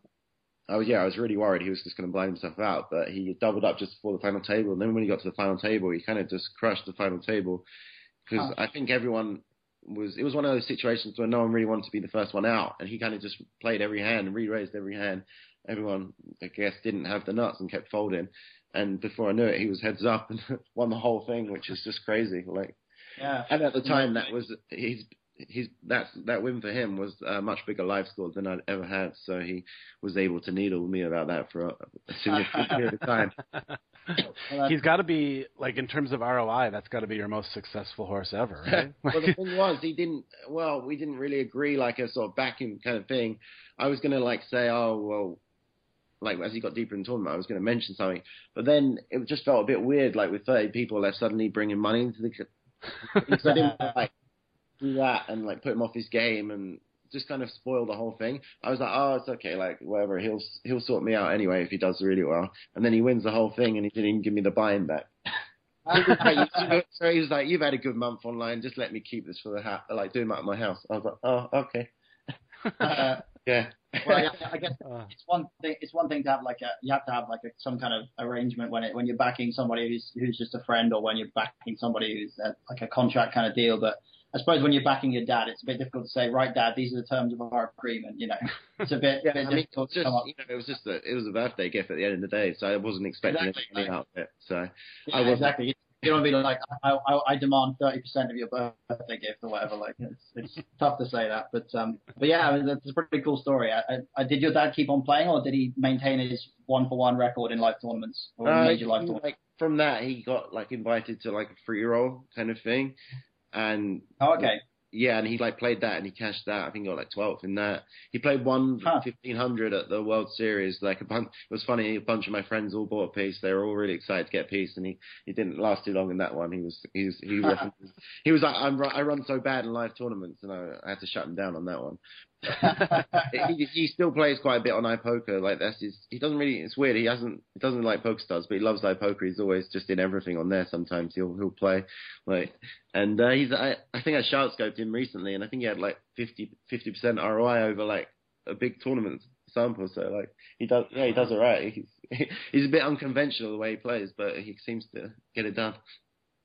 I was yeah, I was really worried he was just going to blind himself out. But he doubled up just before the final table, and then when he got to the final table, he kind of just crushed the final table because oh. I think everyone was. It was one of those situations where no one really wanted to be the first one out, and he kind of just played every hand and re-raised every hand. Everyone, I guess, didn't have the nuts and kept folding. And before I knew it, he was heads up and won the whole thing, which is just crazy. Like, yeah. And at the time, that was his his that that win for him was a much bigger live score than I'd ever had. So he was able to needle me about that for a, a significant period of time. He's got to be like in terms of ROI, that's got to be your most successful horse ever, right? well, the thing was, he didn't. Well, we didn't really agree like a sort of backing kind of thing. I was going to like say, oh well, like as he got deeper in the tournament, I was going to mention something, but then it just felt a bit weird, like with 30 people left suddenly bringing money into the. because I didn't like do that and like put him off his game and just kind of spoil the whole thing. I was like, oh, it's okay, like whatever. He'll he'll sort me out anyway if he does really well. And then he wins the whole thing and he didn't even give me the buy-in back. so he was like, "You've had a good month online. Just let me keep this for the house, like doing that at my house." I was like, "Oh, okay." Uh, yeah. well, I, I guess uh. it's one thing. It's one thing to have like a you have to have like a, some kind of arrangement when it when you're backing somebody who's who's just a friend or when you're backing somebody who's a, like a contract kind of deal. But I suppose when you're backing your dad, it's a bit difficult to say, right, dad, these are the terms of our agreement. You know, it's a bit, yeah, bit I mean, difficult. Just, you know, it was just a, it was a birthday gift at the end of the day, so I wasn't expecting exactly, anything out of it. So yeah, I was exactly. You don't want to be like, I, I, I demand thirty percent of your birthday gift or whatever. Like, it's it's tough to say that, but um, but yeah, I mean, that's a pretty cool story. I, I, did your dad keep on playing, or did he maintain his one for one record in live tournaments or uh, major live tournaments? Like, from that, he got like invited to like a free roll kind of thing, and oh, okay yeah, and he like played that and he cashed that. I think he got like 12th in that. He played one huh. 1500 at the World Series. Like a bunch, it was funny. A bunch of my friends all bought a piece. They were all really excited to get a piece, and he, he didn't last too long in that one. He was he was he was, he was like I'm I run so bad in live tournaments, and I, I had to shut him down on that one. He, he still plays quite a bit on iPoker. Like that's his. He doesn't really. It's weird. He hasn't. He doesn't like PokerStars, but he loves iPoker. He's always just in everything on there. Sometimes he'll he'll play. Like and uh, he's. I, I think I SharkScoped him recently, and I think he had like 50 percent ROI over like a big tournament sample. So like he does. Yeah, he does it right. He's he's a bit unconventional the way he plays, but he seems to get it done.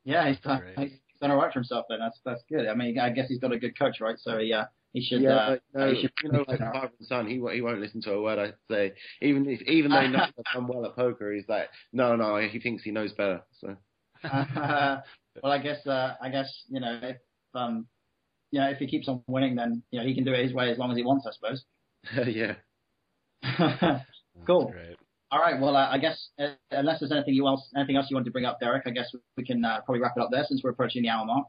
Yeah, he's done. He's done alright for himself. Then that's that's good. I mean, I guess he's got a good coach, right? So he. He should. Yeah, uh, no, he should you know, like father and son, he he won't listen to a word I say. Even if even though he knows I've done well at poker, he's like, no, no, he thinks he knows better. So. uh, well, I guess uh, I guess you know if um you know if he keeps on winning, then you know he can do it his way as long as he wants, I suppose. yeah. cool. All right. Well, uh, I guess uh, unless there's anything you else anything else you want to bring up, Derek, I guess we can uh, probably wrap it up there since we're approaching the hour mark.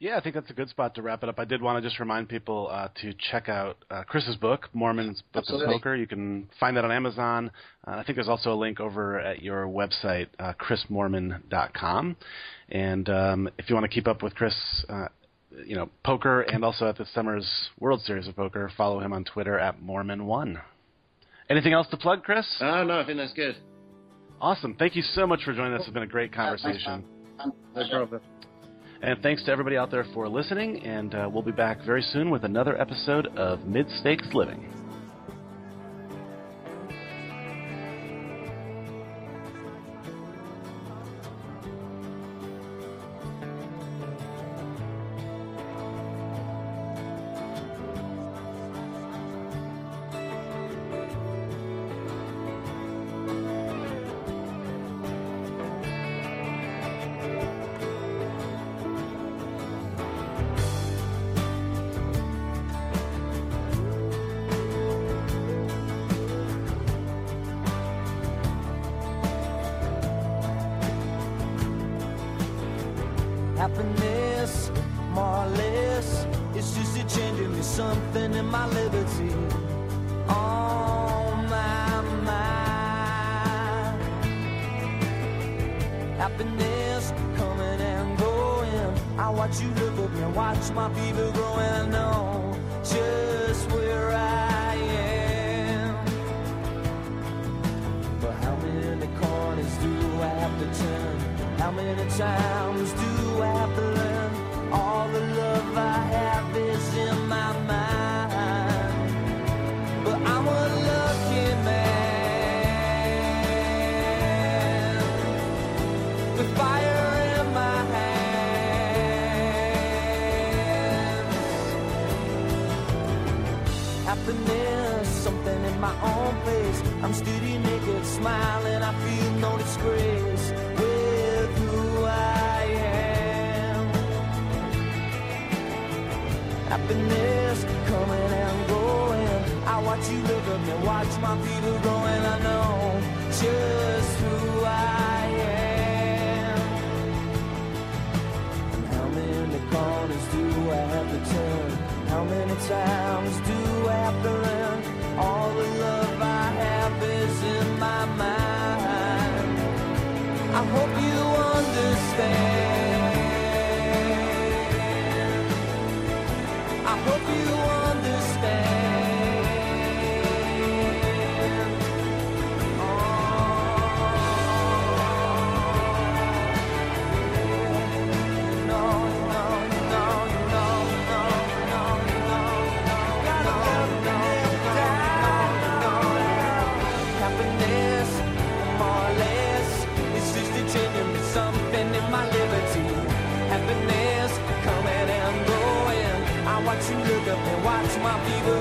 Yeah, I think that's a good spot to wrap it up. I did want to just remind people uh, to check out uh, Chris's book, Moorman's Book of Poker. You can find that on Amazon. Uh, I think there's also a link over at your website, uh, chrismoorman.com. And um, if you want to keep up with Chris, uh, you know, poker and also at the summer's World Series of Poker, follow him on Twitter at Moorman1. Anything else to plug, Chris? Oh, no, I think that's good. Awesome. Thank you so much for joining us. It's been a great conversation. No problem. And thanks to everybody out there for listening, and uh, we'll be back very soon with another episode of Mid Stakes Living. something in my liberty on my mind. Happiness coming and going. I watch you look up and watch my fever growing. I know just where I am. But how many corners do I have to turn? How many times do I'm steady naked, smiling. I feel no disgrace with who I am. Happiness coming and going. I watch you look up and watch my people growing. I know just who I am. And how many corners do I have to turn? How many times understand. My people